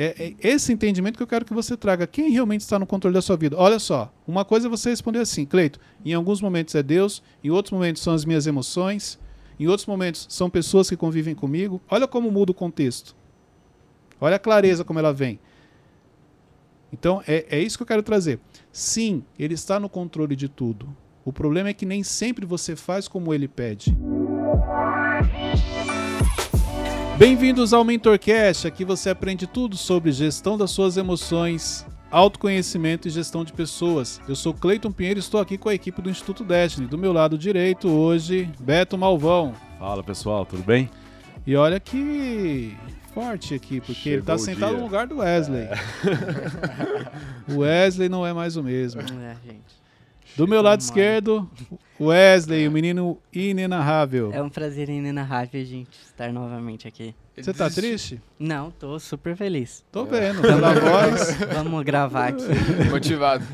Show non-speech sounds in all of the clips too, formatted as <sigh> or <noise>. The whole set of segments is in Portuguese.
É, é esse entendimento que eu quero que você traga. Quem realmente está no controle da sua vida? Olha só, uma coisa é você responder assim, Cleito, em alguns momentos é Deus, em outros momentos são as minhas emoções, em outros momentos são pessoas que convivem comigo. Olha como muda o contexto. Olha a clareza como ela vem. Então, é, é isso que eu quero trazer. Sim, ele está no controle de tudo. O problema é que nem sempre você faz como ele pede. Bem-vindos ao MentorCast. Aqui você aprende tudo sobre gestão das suas emoções, autoconhecimento e gestão de pessoas. Eu sou Cleiton Pinheiro e estou aqui com a equipe do Instituto Destiny. Do meu lado direito, hoje, Beto Malvão. Fala pessoal, tudo bem? E olha que forte aqui, porque Chegou ele está sentado no lugar do Wesley. É. <laughs> o Wesley não é mais o mesmo. É, gente. Do meu lado esquerdo, Wesley, o menino inenarrável. É um prazer inenarrável, gente, estar novamente aqui. Você tá triste? Não, tô super feliz. Tô vendo, pela voz. Vamos gravar aqui. <laughs> Motivado.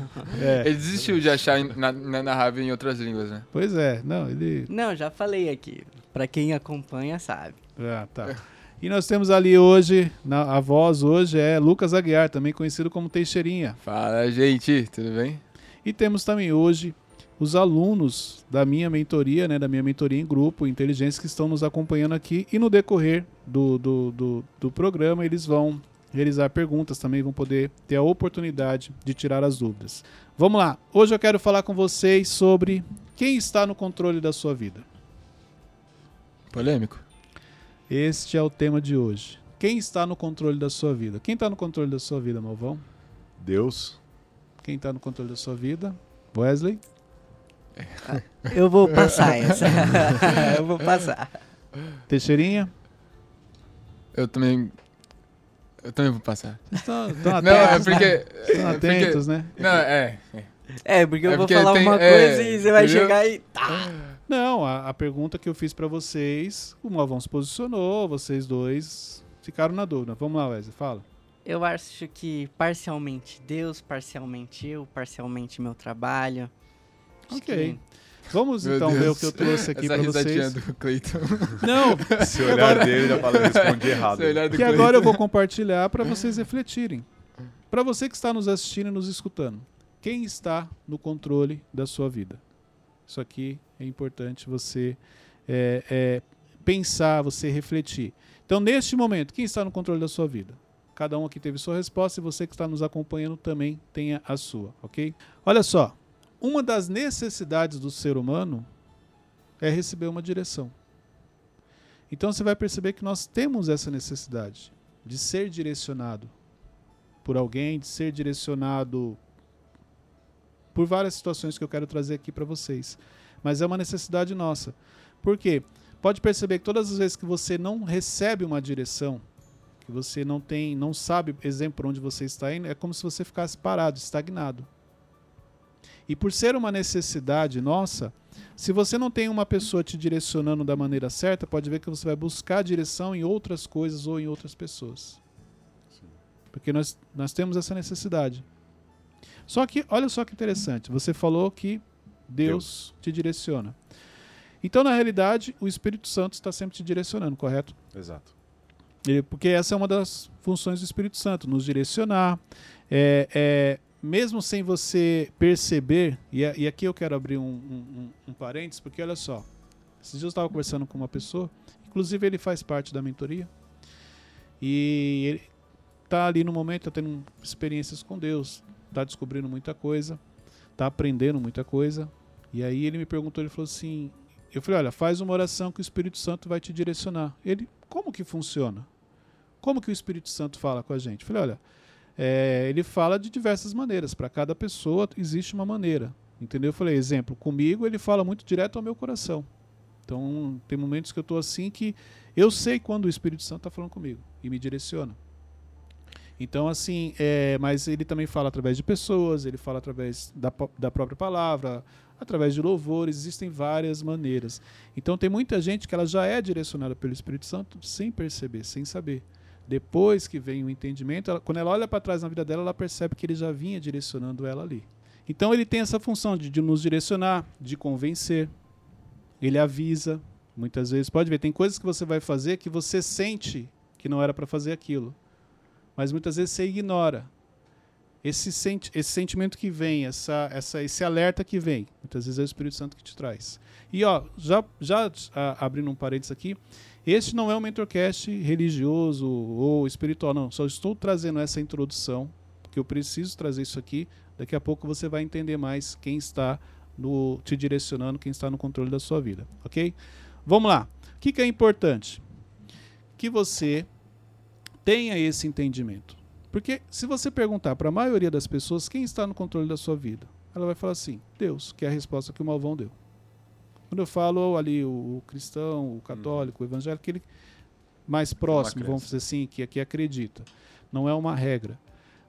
É. Ele desistiu de achar inenarrável em outras línguas, né? Pois é, não, ele... Não, já falei aqui. Pra quem acompanha, sabe. Ah, tá. E nós temos ali hoje, na, a voz hoje é Lucas Aguiar, também conhecido como Teixeirinha. Fala, gente, tudo bem? E temos também hoje os alunos da minha mentoria, né, da minha mentoria em grupo, inteligência, que estão nos acompanhando aqui. E no decorrer do, do, do, do programa, eles vão realizar perguntas também, vão poder ter a oportunidade de tirar as dúvidas. Vamos lá, hoje eu quero falar com vocês sobre quem está no controle da sua vida. Polêmico. Este é o tema de hoje. Quem está no controle da sua vida? Quem está no controle da sua vida, Malvão? Deus. Quem está no controle da sua vida? Wesley? <laughs> Eu vou passar essa. <laughs> eu vou passar. Teixeirinha? Eu também. Eu também vou passar. Estão, estão atentos, não, é porque, estão é atentos, porque, né? Não, é. É, porque eu é vou falar tem, uma é, coisa e você vai entendeu? chegar e. Tá. Não, a, a pergunta que eu fiz para vocês, o Malvão se posicionou, vocês dois ficaram na dúvida. Vamos lá, Wesley, fala. Eu acho que parcialmente Deus, parcialmente eu, parcialmente meu trabalho. Ok. Vamos Meu então Deus. ver o que eu trouxe aqui para vocês. do Cleiton. Não. <laughs> Se olhar agora... dele já fala, responde <laughs> errado. Que agora eu vou compartilhar para vocês refletirem. Para você que está nos assistindo e nos escutando, quem está no controle da sua vida? Isso aqui é importante você é, é, pensar, você refletir. Então, neste momento, quem está no controle da sua vida? Cada um aqui teve sua resposta e você que está nos acompanhando também tenha a sua, ok? Olha só, uma das necessidades do ser humano é receber uma direção. Então você vai perceber que nós temos essa necessidade de ser direcionado por alguém, de ser direcionado por várias situações que eu quero trazer aqui para vocês. Mas é uma necessidade nossa. Por quê? Pode perceber que todas as vezes que você não recebe uma direção, que você não tem, não sabe, exemplo, onde você está indo, é como se você ficasse parado, estagnado. E por ser uma necessidade nossa, se você não tem uma pessoa te direcionando da maneira certa, pode ver que você vai buscar direção em outras coisas ou em outras pessoas. Sim. Porque nós, nós temos essa necessidade. Só que, olha só que interessante, você falou que Deus, Deus. te direciona. Então, na realidade, o Espírito Santo está sempre te direcionando, correto? Exato. Porque essa é uma das funções do Espírito Santo, nos direcionar. É, é, mesmo sem você perceber, e, e, aqui eu quero abrir um, um, um parênteses, porque olha só, esses dias eu estava conversando com uma pessoa, inclusive ele faz parte da mentoria, e ele está ali no momento, está tendo experiências com Deus, está descobrindo muita coisa, está aprendendo muita coisa, e aí ele me perguntou, ele falou assim, eu falei, olha, faz uma oração que o Espírito Santo vai te direcionar. Ele, como que funciona? Como que o Espírito Santo fala com a gente? Eu falei, olha, é, ele fala de diversas maneiras. Para cada pessoa existe uma maneira. Entendeu? Eu falei, exemplo, comigo ele fala muito direto ao meu coração. Então, tem momentos que eu estou assim que eu sei quando o Espírito Santo está falando comigo e me direciona. Então, assim, é, mas ele também fala através de pessoas, ele fala através da, da própria palavra, através de louvores, existem várias maneiras. Então, tem muita gente que ela já é direcionada pelo Espírito Santo sem perceber, sem saber. Depois que vem o entendimento, ela, quando ela olha para trás na vida dela, ela percebe que ele já vinha direcionando ela ali. Então ele tem essa função de, de nos direcionar, de convencer. Ele avisa, muitas vezes. Pode ver, tem coisas que você vai fazer que você sente que não era para fazer aquilo. mas muitas vezes você ignora. Esse, senti esse sentimento que vem, essa, essa, esse alerta que vem, muitas vezes é o Espírito Santo que te traz. E ó, já, já a, abrindo um parênteses aqui, este não é um mentorcast religioso ou espiritual, não. Só estou trazendo essa introdução, porque eu preciso trazer isso aqui. Daqui a pouco você vai entender mais quem está no, te direcionando, quem está no controle da sua vida, ok? Vamos lá. O que, que é importante? Que você tenha esse entendimento. Porque se você perguntar para a maioria das pessoas quem está no controle da sua vida, ela vai falar assim: Deus, que é a resposta que o Malvão deu. Quando eu falo ali o, cristão, o católico, o evangélico, aquele mais próximo, vamos dizer assim, que, que acredita. Não é uma regra.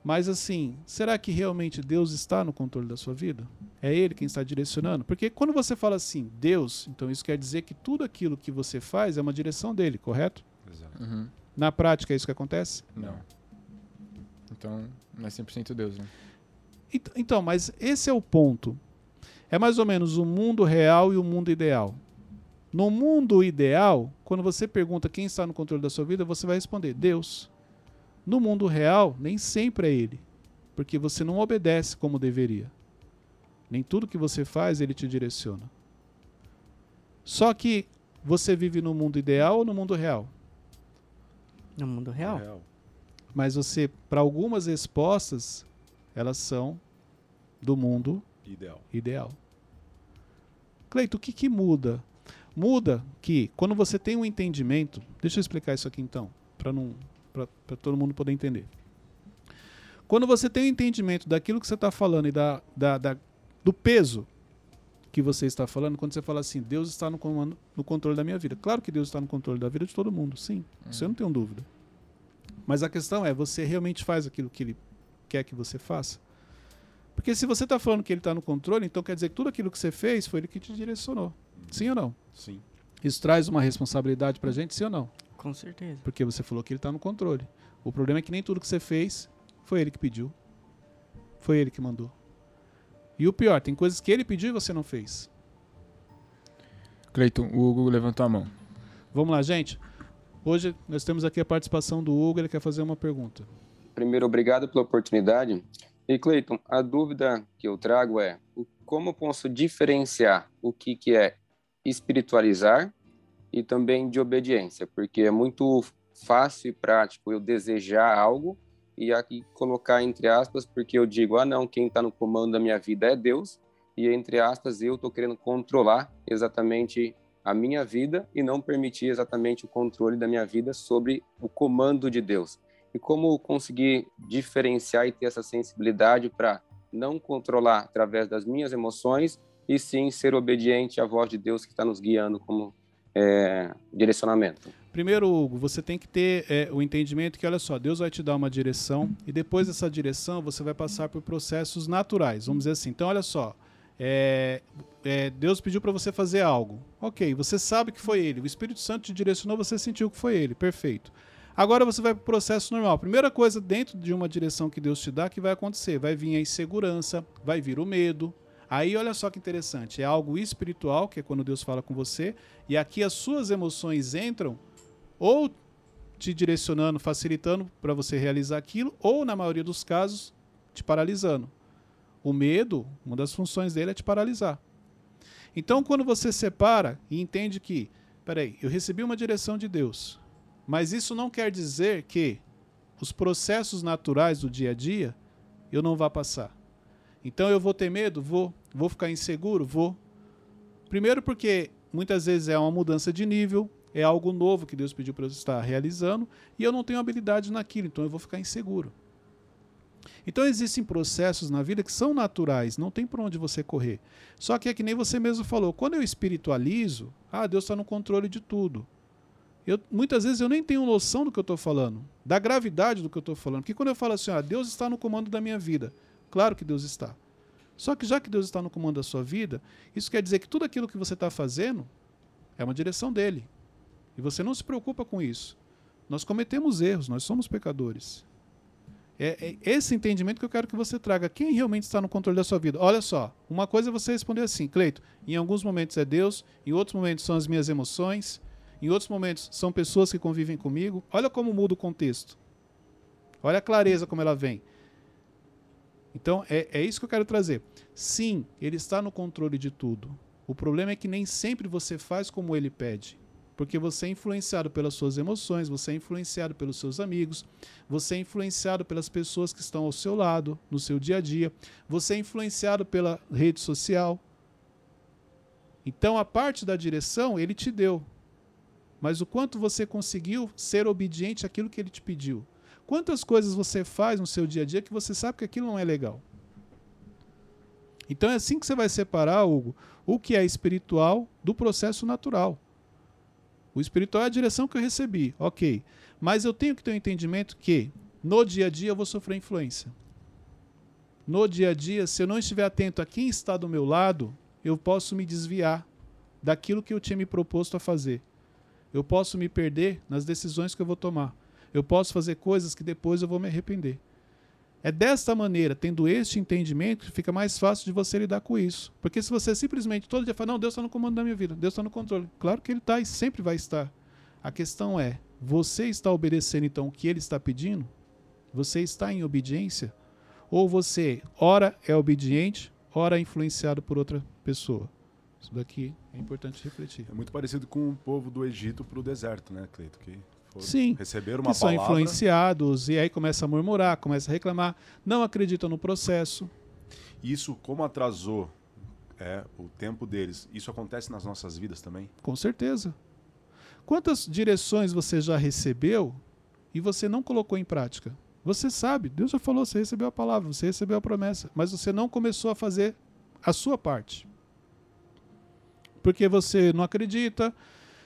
Mas assim, será que realmente Deus está no controle da sua vida? É Ele quem está direcionando? Porque quando você fala assim, Deus, então isso quer dizer que tudo aquilo que você faz é uma direção dele, correto? Exato. Uhum. Na prática é isso que acontece? Não. Então, não é 100% Deus, né? Ent- Então, mas esse é o ponto. É mais ou menos o mundo real e o mundo ideal. No mundo ideal, quando você pergunta quem está no controle da sua vida, você vai responder Deus. No mundo real, nem sempre é Ele, porque você não obedece como deveria. Nem tudo que você faz ele te direciona. Só que você vive no mundo ideal ou no mundo real? No mundo real. Real. Mas você, para algumas respostas, elas são do mundo Ideal. ideal. Cleito, o que, que muda? Muda que quando você tem um entendimento, deixa eu explicar isso aqui então, para não para todo mundo poder entender. Quando você tem um entendimento daquilo que você está falando e da, da, da- do peso que você está falando, quando você fala assim, Deus está no, comando, no controle da minha vida. Claro que Deus está no controle da vida de todo mundo, sim. Isso eu não tenho dúvida. Mas a questão é, você realmente faz aquilo que Ele quer que você faça? Porque se você está falando que Ele está no controle, então quer dizer que tudo aquilo que você fez foi Ele que te direcionou. Sim ou não? Sim. Isso traz uma responsabilidade pra gente, sim ou não? Com certeza. Porque você falou que ele está no controle. O problema é que nem tudo que você fez foi ele que pediu. Foi ele que mandou. E o pior, tem coisas que ele pediu e você não fez. Cleiton, o Hugo levantou a mão. Vamos lá, gente. Hoje nós temos aqui a participação do Hugo, ele quer fazer uma pergunta. Primeiro, obrigado pela oportunidade. E Cleiton, a dúvida que eu trago é como posso diferenciar o que, que é espiritualizar e também de obediência, porque é muito fácil e prático eu desejar algo e aqui colocar entre aspas, porque eu digo, ah não, quem está no comando da minha vida é Deus, e entre aspas eu estou querendo controlar exatamente a minha vida e não permitir exatamente o controle da minha vida sobre o comando de Deus e como conseguir diferenciar e ter essa sensibilidade para não controlar através das minhas emoções e sim ser obediente à voz de Deus que está nos guiando como é, direcionamento. Primeiro, Hugo, você tem que ter é, o entendimento que, olha só, Deus vai te dar uma direção e depois dessa direção você vai passar por processos naturais, vamos dizer assim. Então, olha só, é, é, Deus pediu para você fazer algo. Ok, você sabe que foi Ele. O Espírito Santo te direcionou, você sentiu que foi Ele. Perfeito. Agora você vai para o processo normal. Primeira coisa dentro de uma direção que Deus te dá que vai acontecer, vai vir a insegurança, vai vir o medo. Aí olha só que interessante, é algo espiritual, que é quando Deus fala com você, e aqui as suas emoções entram ou te direcionando, facilitando para você realizar aquilo, ou na maioria dos casos, te paralisando. O medo, uma das funções dele é te paralisar. Então, quando você separa e entende que, peraí, eu recebi uma direção de Deus, mas isso não quer dizer que os processos naturais do dia a dia eu não vá passar. Então eu vou ter medo? Vou. Vou ficar inseguro? Vou. Primeiro porque muitas vezes é uma mudança de nível, é algo novo que Deus pediu para eu estar realizando e eu não tenho habilidade naquilo, então eu vou ficar inseguro. Então existem processos na vida que são naturais, não tem por onde você correr. Só que é que nem você mesmo falou, quando eu espiritualizo, ah, Deus está no controle de tudo. Eu, muitas vezes eu nem tenho noção do que eu estou falando, da gravidade do que eu estou falando. Porque quando eu falo assim, ah, Deus está no comando da minha vida, claro que Deus está. Só que já que Deus está no comando da sua vida, isso quer dizer que tudo aquilo que você está fazendo é uma direção dele. E você não se preocupa com isso. Nós cometemos erros, nós somos pecadores. É, é esse entendimento que eu quero que você traga. Quem realmente está no controle da sua vida? Olha só, uma coisa é você responder assim, Cleito, em alguns momentos é Deus, em outros momentos são as minhas emoções, em outros momentos são pessoas que convivem comigo. Olha como muda o contexto. Olha a clareza como ela vem. Então, é, é isso que eu quero trazer. Sim, ele está no controle de tudo. O problema é que nem sempre você faz como ele pede. Porque você é influenciado pelas suas emoções, você é influenciado pelos seus amigos, você é influenciado pelas pessoas que estão ao seu lado, no seu dia a dia, você é influenciado pela rede social. Então, a parte da direção ele te deu. Mas o quanto você conseguiu ser obediente àquilo que ele te pediu? Quantas coisas você faz no seu dia a dia que você sabe que aquilo não é legal? Então é assim que você vai separar, Hugo, o que é espiritual do processo natural. O espiritual é a direção que eu recebi, ok. Mas eu tenho que ter o um entendimento que no dia a dia eu vou sofrer influência. No dia a dia, se eu não estiver atento a quem está do meu lado, eu posso me desviar daquilo que eu tinha me proposto a fazer. Eu posso me perder nas decisões que eu vou tomar. Eu posso fazer coisas que depois eu vou me arrepender. É desta maneira, tendo este entendimento, que fica mais fácil de você lidar com isso. Porque se você simplesmente todo dia fala, não, Deus está no comando da minha vida, Deus está no controle. Claro que Ele está e sempre vai estar. A questão é, você está obedecendo então o que Ele está pedindo? Você está em obediência? Ou você, ora é obediente, ora é influenciado por outra pessoa? Isso daqui é importante refletir. É muito parecido com o povo do Egito para o deserto, né, Cleito? Que Sim, receberam uma que palavra. são influenciados e aí começa a murmurar, começa a reclamar, não acreditam no processo. Isso, como atrasou é, o tempo deles, isso acontece nas nossas vidas também? Com certeza. Quantas direções você já recebeu e você não colocou em prática? Você sabe, Deus já falou, você recebeu a palavra, você recebeu a promessa, mas você não começou a fazer a sua parte. Porque você não acredita,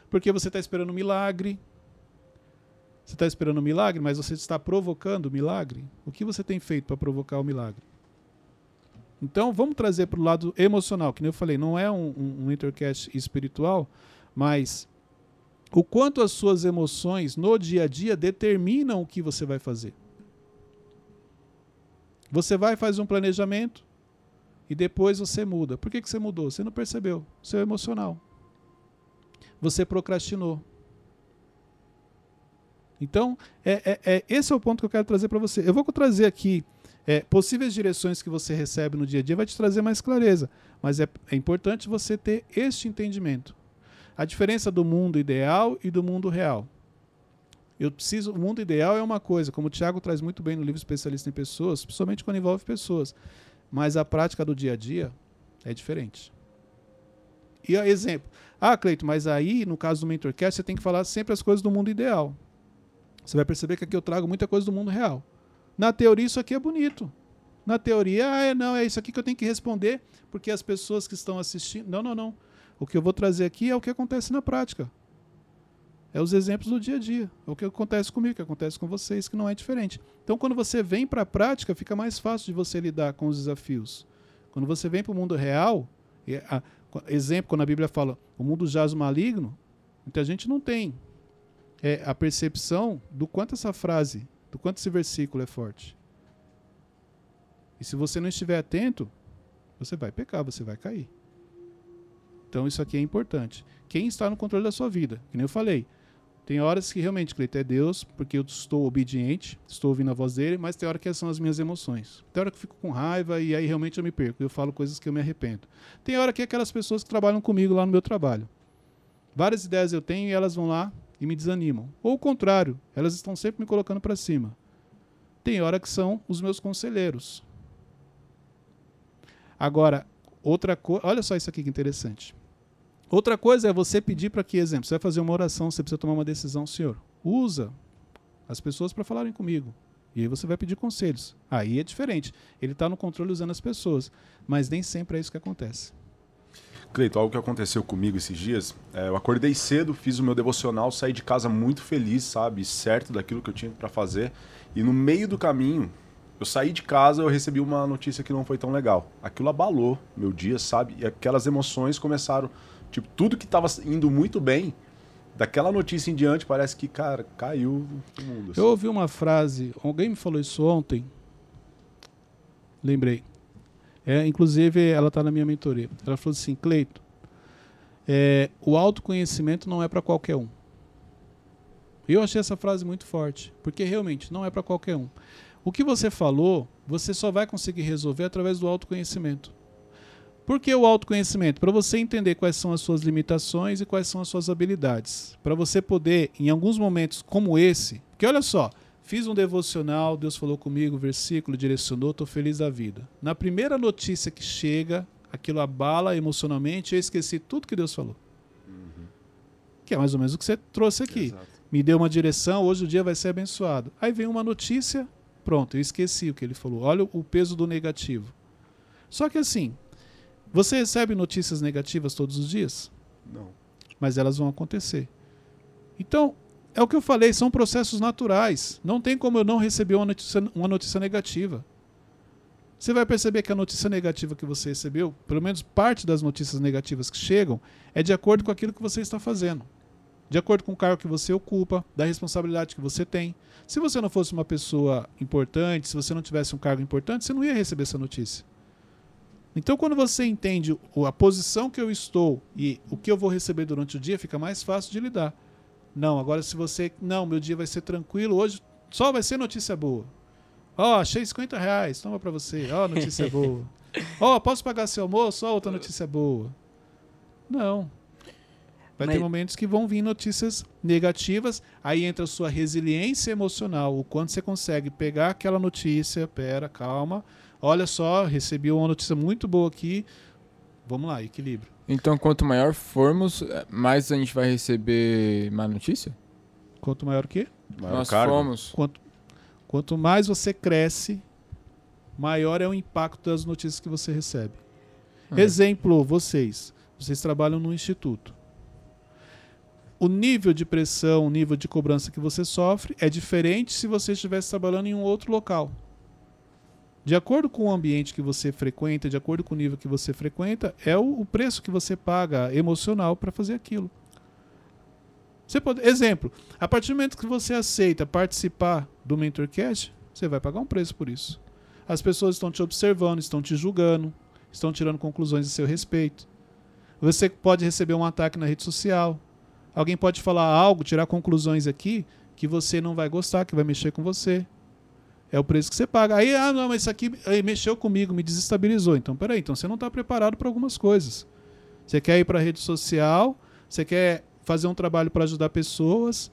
porque você está esperando um milagre, você está esperando um milagre, mas você está provocando o milagre? O que você tem feito para provocar o milagre? Então, vamos trazer para o lado emocional, que nem eu falei, não é um, um, um intercast espiritual, mas o quanto as suas emoções no dia a dia determinam o que você vai fazer. Você vai faz um planejamento e depois você muda. Por que, que você mudou? Você não percebeu. Seu emocional. Você procrastinou. Então, é, é, é, esse é o ponto que eu quero trazer para você. Eu vou trazer aqui é, possíveis direções que você recebe no dia a dia, vai te trazer mais clareza. Mas é, é importante você ter este entendimento. A diferença do mundo ideal e do mundo real. Eu preciso, o mundo ideal é uma coisa, como o Tiago traz muito bem no livro Especialista em Pessoas, principalmente quando envolve pessoas. Mas a prática do dia a dia é diferente. E exemplo, ah, Cleito, mas aí, no caso do Mentorcast, você tem que falar sempre as coisas do mundo ideal. Você vai perceber que aqui eu trago muita coisa do mundo real. Na teoria, isso aqui é bonito. Na teoria, ah, é, não, é isso aqui que eu tenho que responder, porque as pessoas que estão assistindo. Não, não, não. O que eu vou trazer aqui é o que acontece na prática. É os exemplos do dia a dia. É o que acontece comigo, o que acontece com vocês, que não é diferente. Então, quando você vem para a prática, fica mais fácil de você lidar com os desafios. Quando você vem para o mundo real, a, exemplo, quando a Bíblia fala o mundo jaz maligno, muita gente não tem é a percepção do quanto essa frase, do quanto esse versículo é forte. E se você não estiver atento, você vai pecar, você vai cair. Então isso aqui é importante. Quem está no controle da sua vida? Que nem eu falei. Tem horas que realmente, Cleito, é Deus, porque eu estou obediente, estou ouvindo a voz dele, mas tem hora que são as minhas emoções. Tem hora que eu fico com raiva e aí realmente eu me perco. Eu falo coisas que eu me arrependo. Tem hora que é aquelas pessoas que trabalham comigo lá no meu trabalho. Várias ideias eu tenho e elas vão lá e me desanimam. Ou o contrário, elas estão sempre me colocando para cima. Tem hora que são os meus conselheiros. Agora, outra coisa, olha só isso aqui que interessante. Outra coisa é você pedir para que, exemplo, você vai fazer uma oração, você precisa tomar uma decisão, Senhor. Usa as pessoas para falarem comigo. E aí você vai pedir conselhos. Aí é diferente. Ele está no controle usando as pessoas. Mas nem sempre é isso que acontece. Cleito, algo que aconteceu comigo esses dias, é, eu acordei cedo, fiz o meu devocional, saí de casa muito feliz, sabe, certo daquilo que eu tinha para fazer, e no meio do caminho, eu saí de casa, eu recebi uma notícia que não foi tão legal. Aquilo abalou meu dia, sabe? E aquelas emoções começaram, tipo, tudo que estava indo muito bem, daquela notícia em diante, parece que, cara, caiu o mundo. Assim. Eu ouvi uma frase, alguém me falou isso ontem, lembrei. É, inclusive, ela está na minha mentoria. Ela falou assim, Cleito, é, o autoconhecimento não é para qualquer um. Eu achei essa frase muito forte, porque realmente não é para qualquer um. O que você falou, você só vai conseguir resolver através do autoconhecimento. Por que o autoconhecimento? Para você entender quais são as suas limitações e quais são as suas habilidades. Para você poder, em alguns momentos como esse, porque olha só, fiz um devocional, Deus falou comigo, versículo, direcionou, estou feliz da vida. Na primeira notícia que chega, aquilo abala emocionalmente, eu esqueci tudo que Deus falou. Que é mais ou menos o que você trouxe aqui. Exato. Me deu uma direção, hoje o dia vai ser abençoado. Aí vem uma notícia, pronto, eu esqueci o que ele falou. Olha o peso do negativo. Só que assim, você recebe notícias negativas todos os dias? Não. mas elas vão acontecer. Então, é o que eu falei, são processos naturais. Não tem como eu não receber uma notícia, uma notícia negativa. Você vai perceber que a notícia negativa que você recebeu, pelo menos parte das notícias negativas que chegam, é de acordo com aquilo que você está fazendo. De acordo com o cargo que você ocupa, da responsabilidade que você tem. Se você não fosse uma pessoa importante, se você não tivesse um cargo importante, você não ia receber essa notícia. Então, quando você entende a posição que eu estou e o que eu vou receber durante o dia, fica mais fácil de lidar. Não, agora se você. Não, meu dia vai ser tranquilo, hoje só vai ser notícia boa. Ó, achei 50 reais, toma pra você. Ó, notícia <laughs> boa. Ó, posso pagar seu almoço? Ó, outra notícia boa. Não. Vai ter Mas- momentos que vão vir notícias negativas, aí entra a sua resiliência emocional, o quanto você consegue pegar aquela notícia, pera, calma, olha só, recebi uma notícia muito boa aqui, vamos lá, equilíbrio. Então, quanto maior formos, eh, mais a gente vai receber má notícia? Quanto maior o quê? Maior Nós cargo. fomos. Quanto, quanto mais você cresce, maior é o impacto das notícias que você recebe. Uhum. Exemplo, vocês. Vocês trabalham no instituto. O nível de pressão, o nível de cobrança que você sofre é diferente se você estivesse trabalhando em um outro local. De acordo com o ambiente que você frequenta, de acordo com o nível que você frequenta, é o, o preço que você paga emocional para fazer aquilo. Você pode, exemplo, a partir do momento que você aceita participar do MentorCast, você vai pagar um preço por isso. As pessoas estão te observando, estão te julgando, estão tirando conclusões a seu respeito. Você pode receber um ataque na rede social. Alguém pode falar algo, tirar conclusões aqui que você não vai gostar, que vai mexer com você. É o preço que você paga. Aí, ah, não, mas isso aqui aí, mexeu comigo, me desestabilizou. Então, peraí, então você não está preparado para algumas coisas. Você quer ir para a rede social, você quer fazer um trabalho para ajudar pessoas,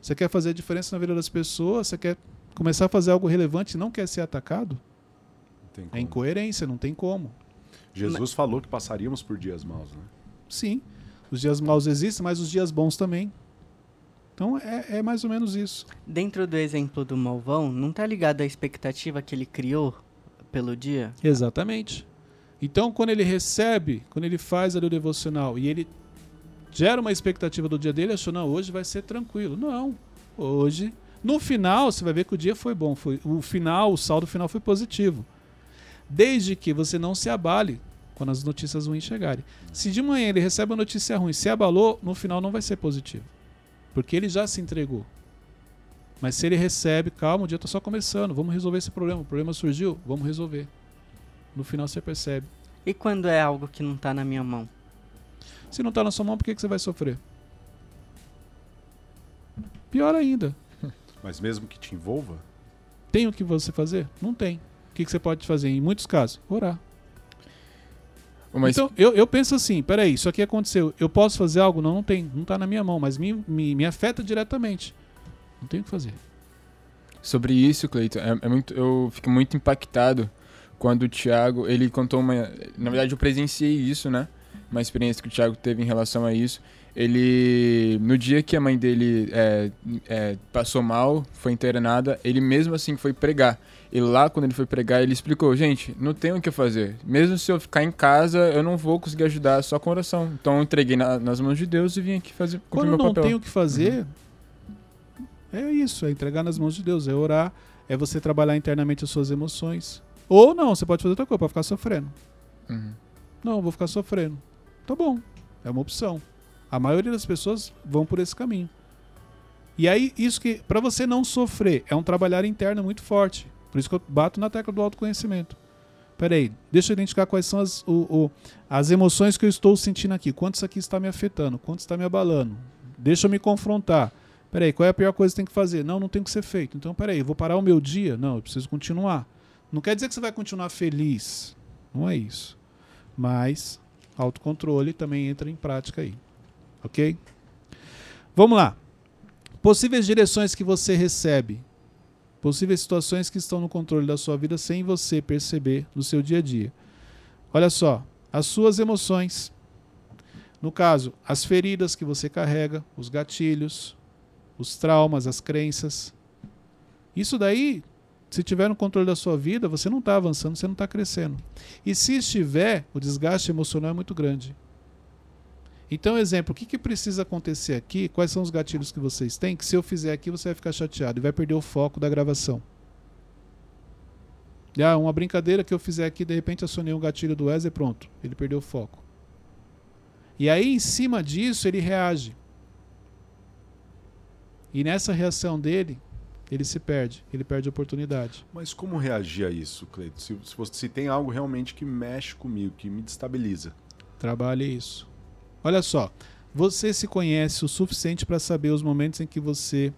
você quer fazer a diferença na vida das pessoas, você quer começar a fazer algo relevante e não quer ser atacado? É incoerência, não tem como. Jesus falou que passaríamos por dias maus, né? Sim, os dias maus existem, mas os dias bons também. Então é, é mais ou menos isso. Dentro do exemplo do malvão, não tá ligado à expectativa que ele criou pelo dia? Exatamente. Então, quando ele recebe, quando ele faz ali o devocional e ele gera uma expectativa do dia dele, achou, não, hoje vai ser tranquilo. Não, hoje. No final, você vai ver que o dia foi bom. Foi, o final, o saldo final foi positivo. Desde que você não se abale quando as notícias ruins chegarem. Se de manhã ele recebe uma notícia ruim, se abalou, no final não vai ser positivo. Porque ele já se entregou. Mas se ele recebe, calma, o dia está só começando, vamos resolver esse problema. O problema surgiu, vamos resolver. No final você percebe. E quando é algo que não tá na minha mão? Se não está na sua mão, por que, que você vai sofrer? Pior ainda. <laughs> Mas mesmo que te envolva, Tem o que você fazer? Não tem. O que, que você pode fazer? Em muitos casos, orar. Uma Então, eu, eu penso assim, peraí, isso aqui aconteceu. Eu posso fazer algo? Não, não tem. Não está na minha mão, mas me, me, me afeta diretamente. Não tem o que fazer. Sobre isso, Cleiton, é, é muito, eu fico muito impactado quando o Thiago, ele contou uma, na verdade eu presenciei isso, né? Uma experiência que o Thiago teve em relação a isso. Ele, no dia que a mãe dele é, é, passou mal, foi internada, ele mesmo assim foi pregar. E lá, quando ele foi pregar, ele explicou: gente, não tem o que fazer. Mesmo se eu ficar em casa, eu não vou conseguir ajudar só com oração. Então eu entreguei na- nas mãos de Deus e vim aqui fazer cumprir Quando meu não papel. tem o que fazer, é isso, é entregar nas mãos de Deus, é orar, é você trabalhar internamente as suas emoções. Ou não, você pode fazer outra coisa, pode ficar sofrendo. Uhum. Não, vou ficar sofrendo. Tá bom, é uma opção. A maioria das pessoas vão por esse caminho. E aí, isso que, para você não sofrer, é um trabalhar interno muito forte. Por isso que eu bato na tecla do autoconhecimento. Peraí, deixa eu identificar quais são as, o, o- as emoções que eu estou sentindo aqui. Quanto isso aqui está me afetando? Quanto está me abalando? Deixa eu me confrontar. Peraí, qual é a pior coisa que tem que fazer? Não, não tem que ser feito. Então, peraí, vou parar o meu dia? Não, eu preciso continuar. Não quer dizer que você vai continuar feliz. Não é isso. Mas autocontrole também entra em prática aí. Ok? Vamos lá. Possíveis direções que você recebe. Possíveis situações que estão no controle da sua vida sem você perceber no seu dia a dia. Olha só, as suas emoções. No caso, as feridas que você carrega, os gatilhos, os traumas, as crenças. Isso daí, se tiver no controle da sua vida, você não está avançando, você não está crescendo. E se estiver, o desgaste emocional é muito grande. Então, exemplo, o que, que precisa acontecer aqui? Quais são os gatilhos que vocês têm? Que se eu fizer aqui, você vai ficar chateado e vai perder o foco da gravação. Ah, uma brincadeira que eu fizer aqui, de repente acionei um gatilho do Wesley, pronto, ele perdeu o foco. E aí, em cima disso, ele reage. E nessa reação dele, ele se perde, ele perde a oportunidade. Mas como reagir a isso, Cleito? Se, se, se tem algo realmente que mexe comigo, que me destabiliza. Trabalhe isso. Olha só, você se conhece o suficiente para saber os momentos em que você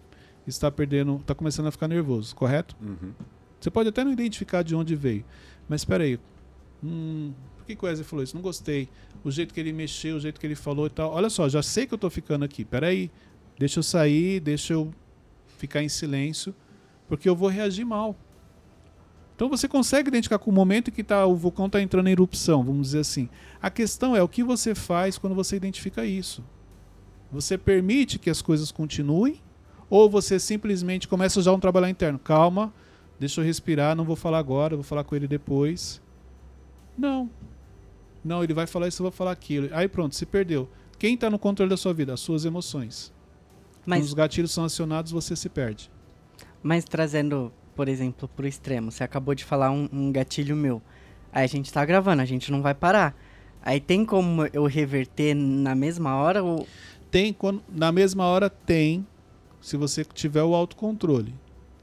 está perdendo, está começando a ficar nervoso, correto? Uhum. Você pode até não identificar de onde veio, mas espera aí. Hum, por que, que o Wesley falou isso? Não gostei. O jeito que ele mexeu, o jeito que ele falou e tal. Olha só, já sei que eu estou ficando aqui. Espera aí. Deixa eu sair, deixa eu ficar em silêncio, porque eu vou reagir mal. Então você consegue identificar com o momento em que tá, o vulcão está entrando em erupção, vamos dizer assim. A questão é o que você faz quando você identifica isso. Você permite que as coisas continuem ou você simplesmente começa já um trabalho interno? Calma, deixa eu respirar, não vou falar agora, vou falar com ele depois. Não. Não, ele vai falar isso, eu vou falar aquilo. Aí pronto, se perdeu. Quem está no controle da sua vida? As suas emoções. Mas, Quando os gatilhos são acionados, você se perde. Mas trazendo, por exemplo, para o extremo, você acabou de falar um, um, gatilho meu. Aí a gente está gravando, a gente não vai parar. Aí tem como eu reverter na mesma hora? Ou... Tem, quando, na mesma hora tem, se você tiver o autocontrole.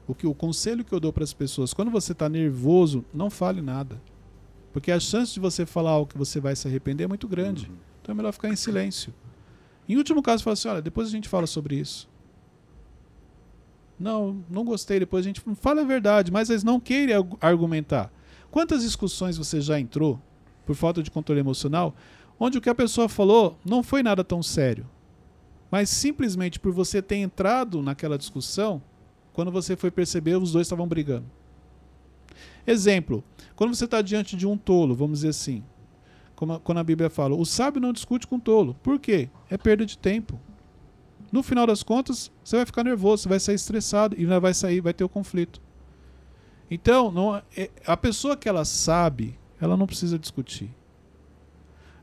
O, que, o conselho que eu dou para as pessoas, quando você está nervoso, não fale nada. Porque a chance de você falar algo que você vai se arrepender é muito grande. Uhum. Então é melhor ficar em silêncio. Em último caso, fala assim: olha, depois a gente fala sobre isso. Não, não gostei. Depois a gente fala a verdade, mas eles não querem argumentar. Quantas discussões você já entrou por falta de controle emocional, onde o que a pessoa falou não foi nada tão sério, mas simplesmente por você ter entrado naquela discussão, quando você foi perceber, os dois estavam brigando. Exemplo: quando você está diante de um tolo, vamos dizer assim, como a, quando a Bíblia fala, o sábio não discute com o tolo. Por quê? É perda de tempo. No final das contas, você vai ficar nervoso, você vai sair estressado e vai sair, vai ter o conflito. Então, não, é, a pessoa que ela sabe, ela não precisa discutir.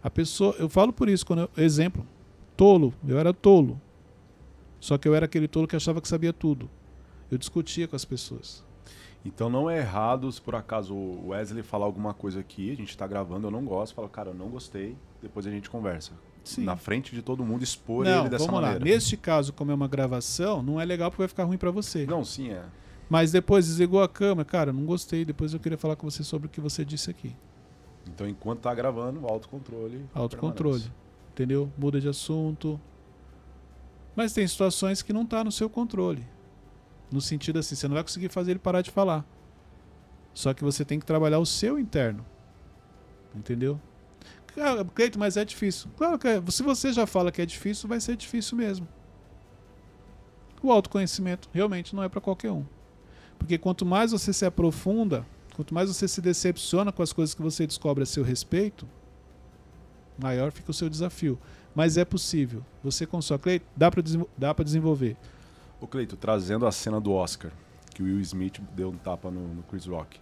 A pessoa, eu falo por isso, quando eu, exemplo, tolo, eu era tolo. Só que eu era aquele tolo que achava que sabia tudo. Eu discutia com as pessoas. Então não é errado se por acaso o Wesley falar alguma coisa aqui, a gente está gravando, eu não gosto, fala, cara, eu não gostei, depois a gente conversa. Sim. Na frente de todo mundo, expor não, ele dessa vamos maneira. Lá. Neste caso, como é uma gravação, não é legal porque vai ficar ruim para você. Não, sim, é. Mas depois desligou a câmera, cara, não gostei, depois eu queria falar com você sobre o que você disse aqui. Então, enquanto tá gravando, autocontrole. Autocontrole. Entendeu? Muda de assunto. Mas tem situações que não tá no seu controle. No sentido assim, você não vai conseguir fazer ele parar de falar. Só que você tem que trabalhar o seu interno. Entendeu? Cleiton, mas é difícil. Claro que é. Se você já fala que é difícil, vai ser difícil mesmo. O autoconhecimento realmente não é para qualquer um. Porque quanto mais você se aprofunda, quanto mais você se decepciona com as coisas que você descobre a seu respeito, maior fica o seu desafio. Mas é possível. Você com sua Cleiton, dá para desenvolver. Ô Cleito, trazendo a cena do Oscar, que o Will Smith deu um tapa no, no Chris Rock.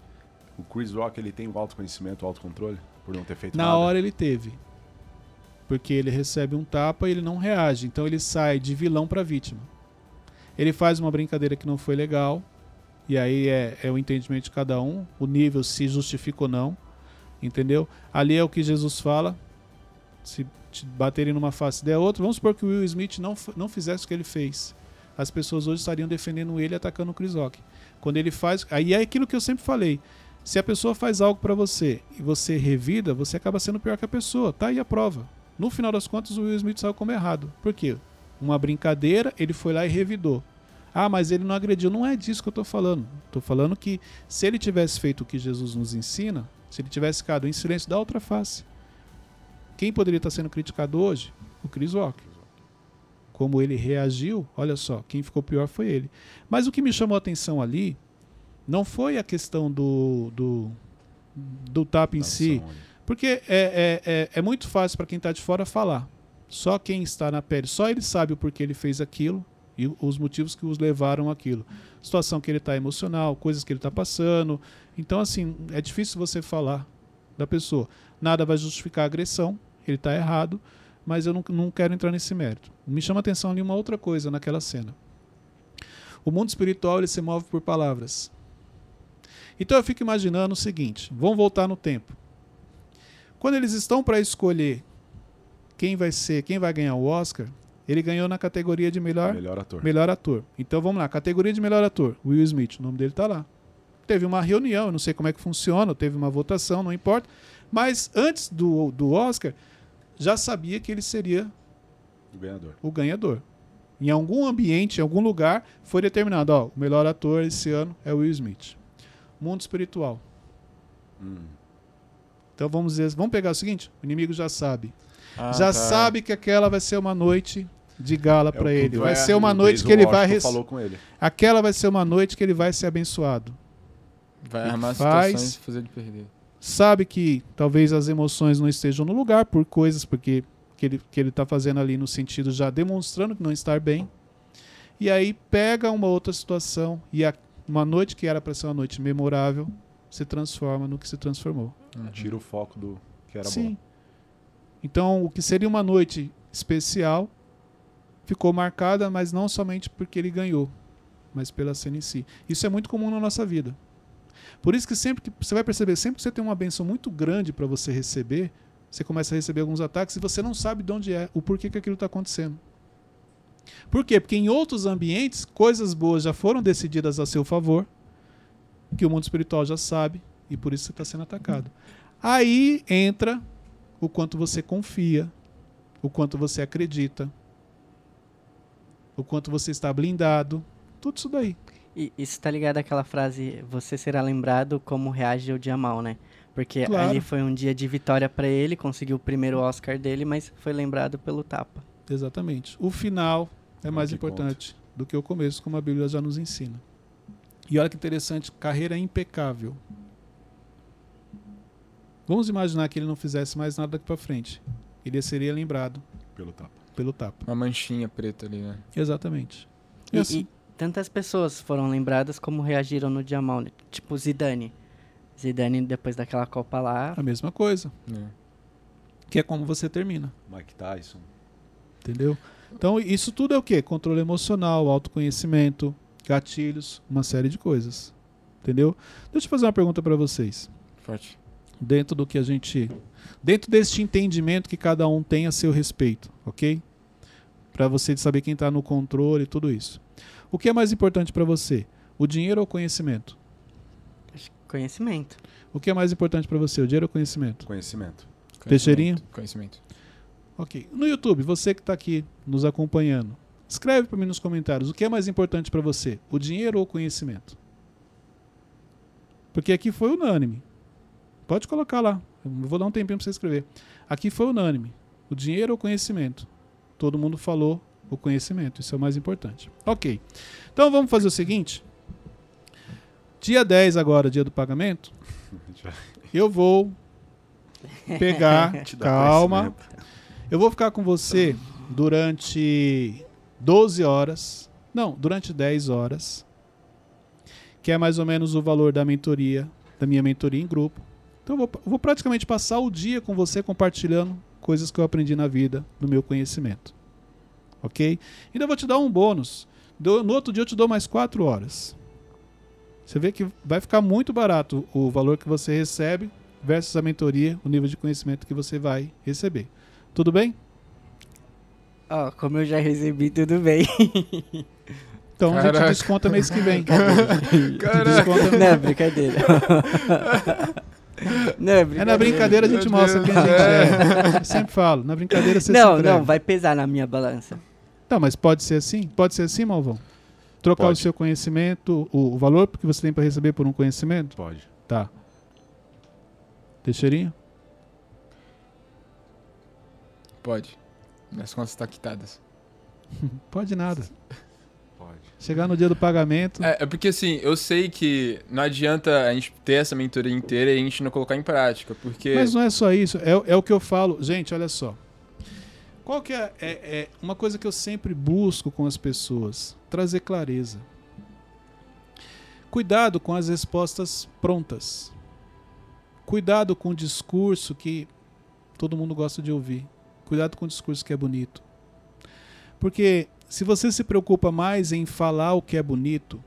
O Chris Rock ele tem o autoconhecimento, o autocontrole por não ter feito Na nada? hora ele teve. Porque ele recebe um tapa e ele não reage, então ele sai de vilão para vítima. Ele faz uma brincadeira que não foi legal, e aí é, é o entendimento de cada um, o nível se justifica ou não, entendeu? Ali é o que Jesus fala, se baterem numa face der outra, vamos supor que o Will Smith não, não fizesse o que ele fez as pessoas hoje estariam defendendo ele e atacando o Chris Rock. Quando ele faz. Aí é aquilo que eu sempre falei. Se a pessoa faz algo para você e você revida, você acaba sendo pior que a pessoa. Tá aí a prova. No final das contas, o Will Smith saiu como errado. Por quê? uma brincadeira, ele foi lá e revidou. Ah, mas ele não agrediu. Não é disso que eu estou falando. Estou falando que se ele tivesse feito o que Jesus nos ensina, se ele tivesse ficado em silêncio da outra face, quem poderia estar sendo criticado hoje? O Chris Walker. Como ele reagiu, olha só, quem ficou pior foi ele. Mas o que me chamou a atenção ali não foi a questão do, do, do tapa em si, porque é, é, é, é muito fácil para quem está de fora falar. Só quem está na pele, só ele sabe o porquê ele fez aquilo e os motivos que os levaram àquilo. Situação que ele está emocional, coisas que ele está passando. Então, assim, é difícil você falar da pessoa. Nada vai justificar a agressão, ele está errado, mas eu não, não quero entrar nesse mérito. Me chama a atenção ali uma outra coisa naquela cena. O mundo espiritual ele se move por palavras. Então eu fico imaginando o seguinte: vamos voltar no tempo. Quando eles estão para escolher quem vai ser, quem vai ganhar o Oscar, ele ganhou na categoria de melhor, Melhor ator. melhor ator. Então vamos lá, categoria de melhor ator, Will Smith, o nome dele tá lá. Teve uma reunião, eu não sei como é que funciona, teve uma votação, não importa. Mas antes do, do Oscar, já sabia que ele seria O ganhador. o ganhador. Em algum ambiente, em algum lugar, foi determinado, ó, o melhor ator esse ano é o Will Smith. Mundo espiritual. Hum. Então vamos dizer, vamos pegar o seguinte, o inimigo já sabe. Ah, já tá. sabe que aquela vai ser uma noite de gala É para ele. Vai ser uma noite que ele vai falou com ele. aquela vai ser uma noite que ele vai ser abençoado. Vai armar faz- situações e fazer ele perder. Sabe que talvez as emoções não estejam no lugar por coisas porque que ele que ele tá fazendo ali no sentido já demonstrando que não estar bem. E aí pega uma outra situação e a, uma noite que era para ser uma noite memorável se transforma no que se transformou. Uhum. Tira o foco do que era Sim. bom. Então, o que seria uma noite especial ficou marcada, mas não somente porque ele ganhou, mas pela cena em si. Isso é muito comum na nossa vida. Por isso que sempre que você vai perceber, sempre que você tem uma benção muito grande para você receber, você começa a receber alguns ataques e você não sabe de onde é, o porquê que aquilo está acontecendo. Por quê? Porque em outros ambientes, coisas boas já foram decididas a seu favor, que o mundo espiritual já sabe, e por isso você está sendo atacado. Aí entra o quanto você confia, o quanto você acredita, o quanto você está blindado, tudo isso daí. E isso tá ligado àquela frase, você será lembrado como reage o dia mal, né? Porque Claro. ali foi um dia de vitória pra ele, conseguiu o primeiro Oscar dele, mas foi lembrado pelo tapa. Exatamente. O final é É mais que importante do que o começo, como a Bíblia já nos ensina. E olha que interessante, carreira impecável. Vamos imaginar que ele não fizesse mais nada daqui para frente. Ele seria lembrado Pelo tapa. pelo tapa. Uma manchinha preta ali, né? Exatamente. E, E assim, e tantas pessoas foram lembradas como reagiram no dia mal, né? Tipo Zidane. Zidane, depois daquela Copa lá, a mesma coisa, É. que é como você termina. Mike Tyson. Entendeu? Então, isso tudo é o quê? Controle emocional, autoconhecimento, gatilhos, uma série de coisas. Entendeu? Deixa eu fazer uma pergunta para vocês. Forte. Dentro do que a gente. Dentro deste entendimento que cada um tem a seu respeito, ok? Para você saber quem está no controle e tudo isso. O que é mais importante para você? O dinheiro ou o conhecimento? conhecimento. O que é mais importante para você? O dinheiro ou o conhecimento? Conhecimento. Teixeirinha? Conhecimento. Ok. No YouTube, você que está aqui nos acompanhando, escreve para mim nos comentários o que é mais importante para você, o dinheiro ou o conhecimento? Porque aqui foi unânime. Pode colocar lá. Eu vou dar um tempinho para você escrever. Aqui foi unânime. O dinheiro ou o conhecimento? Todo mundo falou o conhecimento. Isso é o mais importante. Ok. Então vamos fazer o seguinte. Dia 10 agora, dia do pagamento, <laughs> eu vou <laughs> pegar, calma. Eu vou ficar com você durante 12 horas. Não, durante 10 horas. Que é mais ou menos o valor da mentoria, da minha mentoria em grupo. Então eu vou, vou praticamente passar o dia com você compartilhando coisas que eu aprendi na vida, no meu conhecimento. Ok? Ainda vou te dar um bônus. Do- no outro dia eu te dou mais 4 horas. Você vê que vai ficar muito barato o valor que você recebe versus a mentoria, o nível de conhecimento que você vai receber. Tudo bem? Ó, como eu já recebi, tudo bem. <laughs> Então a Caraca. gente desconta mês que vem. <laughs> Caraca. Não, é brincadeira. <laughs> Não, é É brincadeira. na brincadeira a gente Meu mostra Deus. quem a gente é. Eu sempre falo, na brincadeira você Não, não, vai pesar na minha balança. Tá, mas pode ser assim? Pode ser assim, Malvão? Trocar Pode. o seu conhecimento, o, o valor que você tem para receber por um conhecimento? Pode. Tá. Teixeirinho? Pode. As contas estão quitadas. <laughs> Pode nada. Pode. Chegar no dia do pagamento. É, é porque assim, eu sei que não adianta a gente ter essa mentoria inteira e a gente não colocar em prática, porque... Mas não é só isso, é, é o que eu falo. Gente, olha só. Qual que é, é, é uma coisa que eu sempre busco com as pessoas? Trazer clareza. Cuidado com as respostas prontas. Cuidado com o discurso que todo mundo gosta de ouvir. Cuidado com o discurso que é bonito. Porque se você se preocupa mais em falar o que é bonito,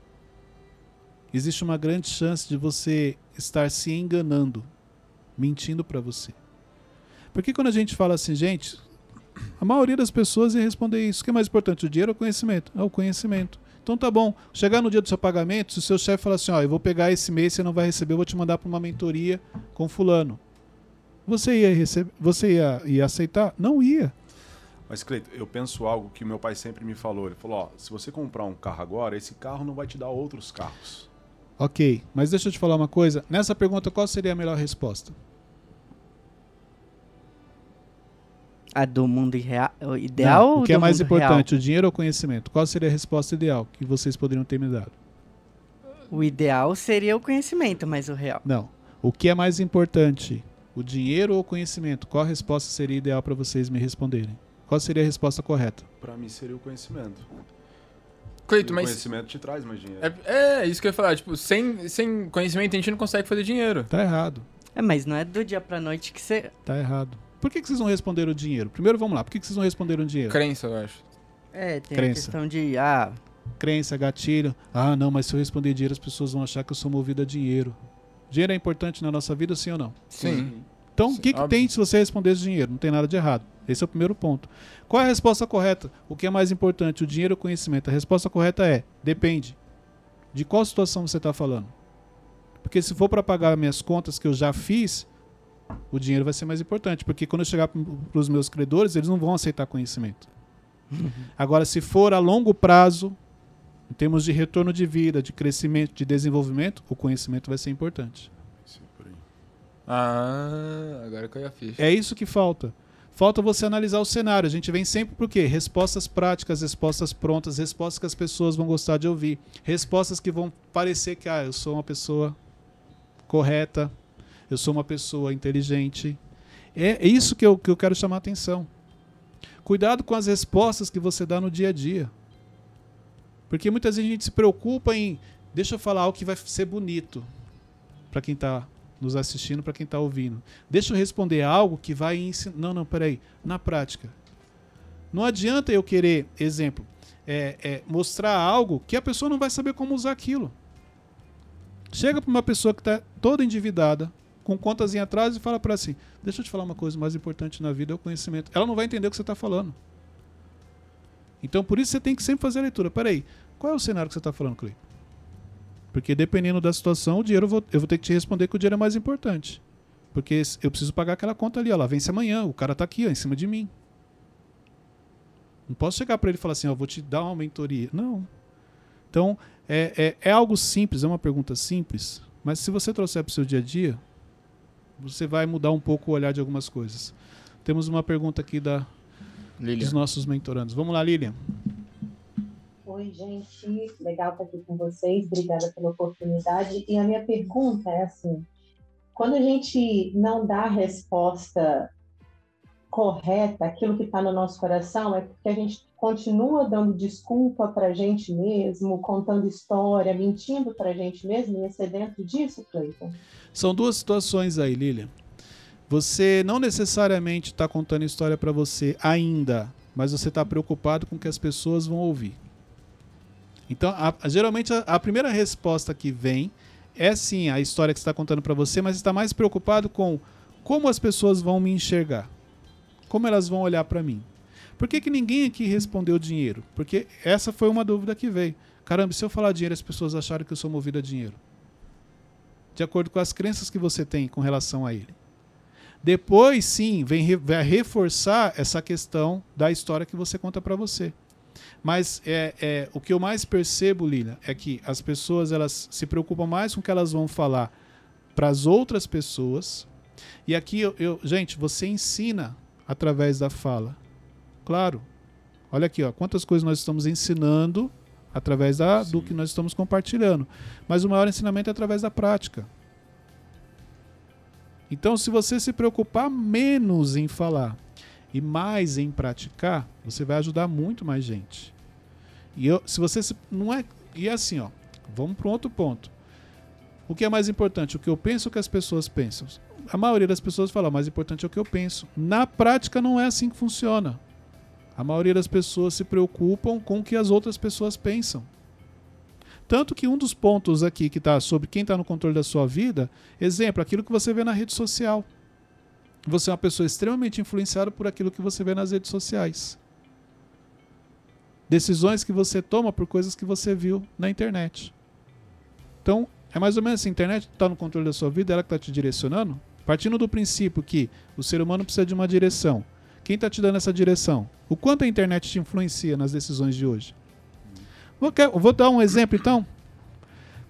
existe uma grande chance de você estar se enganando mentindo para você. Porque quando a gente fala assim, gente, a maioria das pessoas ia responder isso. O que é mais importante, o dinheiro ou o conhecimento? É o conhecimento. Então tá bom, chegar no dia do seu pagamento, se o seu chefe falar assim, ó, eu vou pegar esse mês, você não vai receber, eu vou te mandar para uma mentoria com fulano. Você ia receber, você ia, ia aceitar? Não ia. Mas, Cleito, eu penso algo que meu pai sempre me falou. Ele falou, ó, se você comprar um carro agora, esse carro não vai te dar outros carros. Ok, mas deixa eu te falar uma coisa. Nessa pergunta, qual seria a melhor resposta? A do mundo o ideal Não, o que é mais importante, o dinheiro ou o conhecimento? Qual seria a resposta ideal que vocês poderiam ter me dado? real? O ideal seria o conhecimento, mas o real. Não. O que é mais importante? O dinheiro ou o conhecimento? Qual a resposta seria ideal para vocês me responderem? Qual seria a resposta correta? Pra mim seria o conhecimento. Cleito, o mas... conhecimento te traz mais dinheiro. É, é, isso que eu ia falar. Tipo, sem, sem conhecimento a gente não consegue fazer dinheiro. Tá errado. É, mas não é do dia pra noite que você. Tá errado. Por que, que vocês não responderam o dinheiro? Primeiro vamos lá. Por que, que vocês não responderam o dinheiro? Crença, eu acho. É, tem Crença. a questão de. Ah, Crença, gatilho. Ah, não, mas se eu responder dinheiro, as pessoas vão achar que eu sou movido a dinheiro. Dinheiro é importante na nossa vida, sim ou não? Sim. Então, o que, que tem se você responder esse dinheiro? Não tem nada de errado. Esse é o primeiro ponto. Qual é a resposta correta? O que é mais importante, o dinheiro ou o conhecimento? A resposta correta é: depende. De qual situação você está falando? Porque se for para pagar minhas contas que eu já fiz, o dinheiro vai ser mais importante. Porque quando eu chegar para os meus credores, eles não vão aceitar conhecimento. Agora, se for a longo prazo, em termos de retorno de vida, de crescimento, de desenvolvimento, o conhecimento vai ser importante. Ah, agora caiu a ficha. É isso que falta. Falta você analisar o cenário. A gente vem sempre por quê? Respostas práticas, respostas prontas, respostas que as pessoas vão gostar de ouvir. Respostas que vão parecer que, ah, eu sou uma pessoa correta, eu sou uma pessoa inteligente. É é isso que eu, que eu quero chamar a atenção. Cuidado com as respostas que você dá no dia a dia. Porque muitas vezes a gente se preocupa em, deixa eu falar algo que vai ser bonito para quem está nos assistindo, para quem está ouvindo. Deixa eu responder algo que vai ensinar. Não, não, peraí. Na prática. Não adianta eu querer, exemplo, é, é, mostrar algo que a pessoa não vai saber como usar aquilo. Chega para uma pessoa que está toda endividada, com contas em atraso, e fala para assim: Deixa eu te falar uma coisa mais importante na vida: é o conhecimento. Ela não vai entender o que você está falando. Então, por isso você tem que sempre fazer a leitura. Peraí, qual é o cenário que você está falando, Clay? Porque dependendo da situação, o dinheiro eu vou, eu vou ter que te responder que o dinheiro é mais importante. Porque eu preciso pagar aquela conta ali, ó, ela vence amanhã, o cara tá aqui, ó, em cima de mim. Não posso chegar para ele e falar assim, ó, vou te dar uma mentoria. Não. Então, é, é, é algo simples, é uma pergunta simples, mas se você trouxer para o seu dia a dia, você vai mudar um pouco o olhar de algumas coisas. Temos uma pergunta aqui da, Lilian. dos nossos mentorandos. Vamos lá, Lilian. Oi, gente. Legal estar aqui com vocês. Obrigada pela oportunidade. E a minha pergunta é assim: quando a gente não dá a resposta correta, aquilo que está no nosso coração, é porque a gente continua dando desculpa para a gente mesmo, contando história, mentindo para a gente mesmo, e é ser dentro disso, Cleiton? São duas situações aí, Lilian. Você não necessariamente está contando história para você ainda, mas você está preocupado com o que as pessoas vão ouvir. Então, a- a- geralmente a, a primeira resposta que vem é sim a história que está contando para você, mas está mais preocupado com como as pessoas vão me enxergar, como elas vão olhar para mim. Por que, que ninguém aqui respondeu dinheiro? Porque essa foi uma dúvida que veio. Caramba, se eu falar dinheiro, as pessoas acharam que eu sou movido a dinheiro de acordo com as crenças que você tem com relação a ele. Depois, sim, vem vai reforçar essa questão da história que você conta para você. Mas é, é, o que eu mais percebo, Lilian, é que as pessoas elas se preocupam mais com o que elas vão falar para as outras pessoas. E aqui, eu, eu, gente, você ensina através da fala. Claro. Olha aqui, ó, quantas coisas nós estamos ensinando através da, do que nós estamos compartilhando. Mas o maior ensinamento é através da prática. Então, se você se preocupar menos em falar e mais em praticar, você vai ajudar muito mais gente. E eu, se você se, não é e é assim, ó, vamos para um outro ponto. O que é mais importante, o que eu penso ou o que as pessoas pensam? A maioria das pessoas fala, o mais importante é o que eu penso. Na prática não é assim que funciona. A maioria das pessoas se preocupam com o que as outras pessoas pensam. Tanto que um dos pontos aqui que está sobre quem está no controle da sua vida, exemplo, aquilo que você vê na rede social. Você é uma pessoa extremamente influenciada por aquilo que você vê nas redes sociais. Decisões que você toma por coisas que você viu na internet. Então, é mais ou menos assim: a internet está no controle da sua vida, ela que está te direcionando. Partindo do princípio que o ser humano precisa de uma direção. Quem está te dando essa direção? O quanto a internet te influencia nas decisões de hoje? Vou, dar um exemplo então.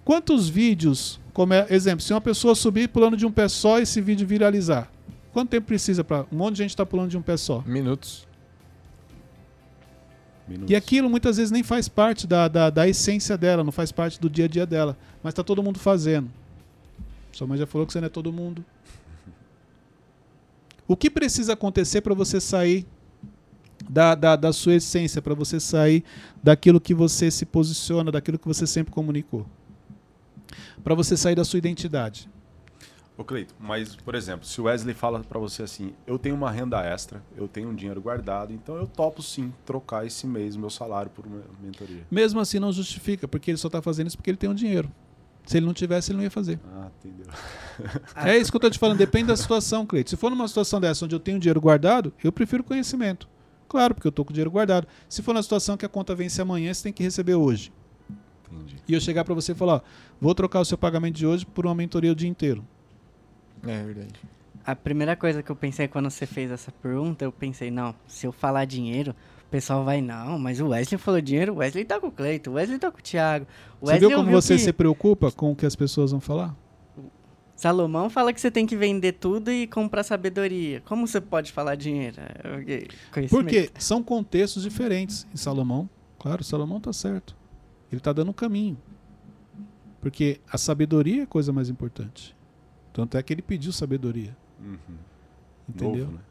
Quantos vídeos, como é, exemplo, se uma pessoa subir pulando de um pé só e esse vídeo viralizar, quanto tempo precisa para um monte de gente estar tá pulando de um pé só? Minutos. Minutos. E aquilo muitas vezes nem faz parte da, da, da, essência dela, não faz parte do dia a dia dela. Mas está todo mundo fazendo. Sua mãe já falou que você não é todo mundo. O que precisa acontecer para você sair da, da, da sua essência, para você sair daquilo que você se posiciona, daquilo que você sempre comunicou? Para você sair da sua identidade. Ô Cleito, mas, por exemplo, se o Wesley fala para você assim, eu tenho uma renda extra, eu tenho um dinheiro guardado, então eu topo sim trocar esse mês meu salário por uma mentoria. Mesmo assim não justifica, porque ele só está fazendo isso porque ele tem um dinheiro. Se ele não tivesse, ele não ia fazer. Ah, entendeu. <laughs> é isso que eu estou te falando, depende da situação, Cleito. Se for numa situação dessa onde eu tenho dinheiro guardado, eu prefiro conhecimento. Claro, porque eu estou com o dinheiro guardado. Se for na situação que a conta vence amanhã, você tem que receber hoje. Entendi. E eu chegar para você e falar, ó, vou trocar o seu pagamento de hoje por uma mentoria o dia inteiro. É verdade. A primeira coisa que eu pensei quando você fez essa pergunta, eu pensei, não, se eu falar dinheiro, o pessoal vai, não, mas o Wesley falou dinheiro, o Wesley tá com o Cleito, o Wesley tá com o Thiago. O você viu como você que... se preocupa com o que as pessoas vão falar? Salomão fala que você tem que vender tudo e comprar sabedoria. Como você pode falar dinheiro? Porque são contextos diferentes. Em Salomão, claro, Salomão tá certo. Ele tá dando um caminho. Porque a sabedoria é a coisa mais importante. Tanto é que ele pediu sabedoria. Uhum. Entendeu? Novo, né?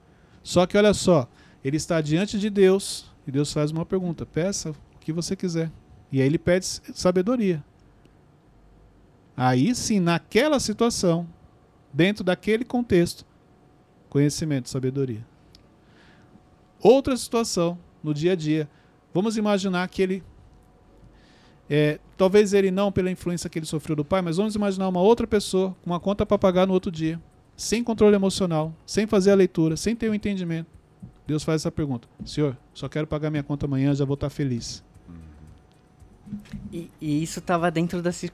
Só que olha só, ele está diante de Deus e Deus faz uma pergunta: peça o que você quiser. E aí ele pede sabedoria. Aí sim, naquela situação, dentro daquele contexto, conhecimento, sabedoria. Outra situação, no dia a dia. Vamos imaginar que ele é, talvez ele não pela influência que ele sofreu do pai, mas vamos imaginar uma outra pessoa com uma conta para pagar no outro dia, sem controle emocional, sem fazer a leitura, sem ter o um entendimento. Deus faz essa pergunta: Senhor, só quero pagar minha conta amanhã, já vou estar feliz. E, e isso estava dentro das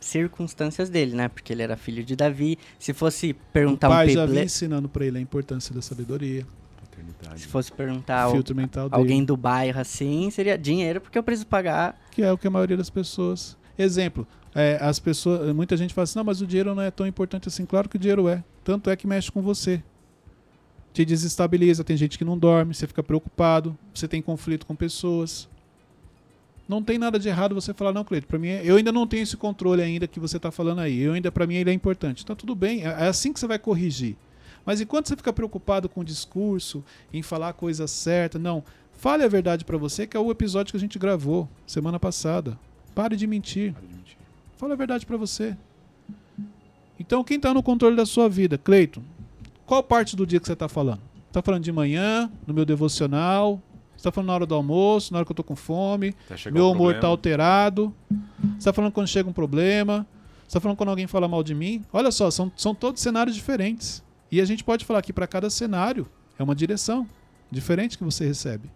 circunstâncias dele, né? Porque ele era filho de Davi. Se fosse perguntar o pai um já vinha ensinando para ele a importância da sabedoria. Se fosse perguntar alguém do bairro assim, seria dinheiro porque eu preciso pagar. Que é o que a maioria das pessoas. Exemplo, é, as pessoas, muita gente fala assim, não, mas o dinheiro não é tão importante assim. Claro que o dinheiro é. Tanto é que mexe com você. Te desestabiliza, tem gente que não dorme, você fica preocupado, você tem conflito com pessoas. Não tem nada de errado você falar, não, Cleito, para mim, eu ainda não tenho esse controle ainda que você está falando aí. Eu ainda, para mim, ele é importante. Tá tudo bem, é, é assim que você vai corrigir. Mas enquanto você fica preocupado com o discurso, em falar a coisa certa, não. Fale a verdade para você, que é o episódio que a gente gravou semana passada. Pare de mentir. Pare de mentir. Fale a verdade para você. Então, quem está no controle da sua vida? Cleiton, qual parte do dia que você está falando? Está falando de manhã, no meu devocional? está falando na hora do almoço, na hora que eu estou com fome? Tá meu humor está alterado? está falando quando chega um problema? está falando quando alguém fala mal de mim? Olha só, são, são todos cenários diferentes. E a gente pode falar que para cada cenário é uma direção diferente que você recebe.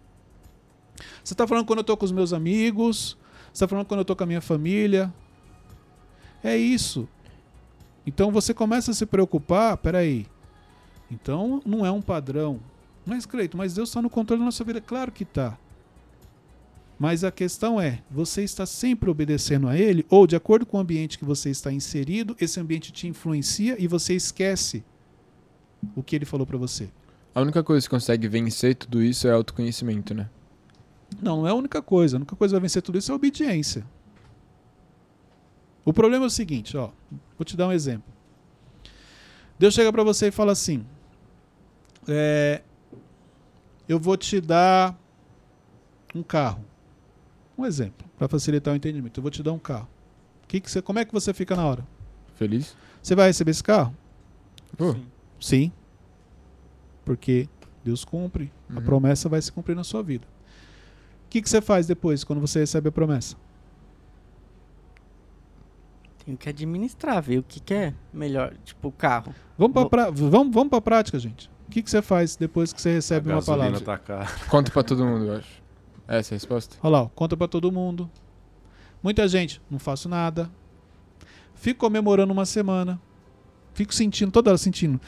Você está falando quando eu estou com os meus amigos, você está falando quando eu estou com a minha família. É isso. Então você começa a se preocupar, peraí. Então não é um padrão. Mas, Cleito, mas Deus está no controle da nossa vida. Claro que está. Mas a questão é, você está sempre obedecendo a ele ou de acordo com o ambiente que você está inserido, esse ambiente te influencia e você esquece o que ele falou para você. A única coisa que consegue vencer tudo isso é autoconhecimento, né? Não, não é a única coisa. A única coisa que vai vencer tudo isso é a obediência. O problema é o seguinte, ó. Vou te dar um exemplo. Deus chega para você e fala assim: é, eu vou te dar um carro. Um exemplo, para facilitar o entendimento. Eu vou te dar um carro. Que que você, como é que você fica na hora? Feliz? Você vai receber esse carro? Pô, Sim. Porque Deus cumpre. A Uhum. promessa vai se cumprir na sua vida. O que, que você faz depois, quando você recebe a promessa? Tenho que administrar, ver o que, que é melhor. Tipo, o carro. Vamos para Vou- pra, vamos, vamos a prática, gente. O que, que você faz depois que você recebe a uma palavra? tá conta pra todo mundo, eu acho. Essa é a resposta? Olha lá, ó, conta para todo mundo. Muita gente, não faço nada. Fico comemorando uma semana. Fico sentindo, toda hora sentindo.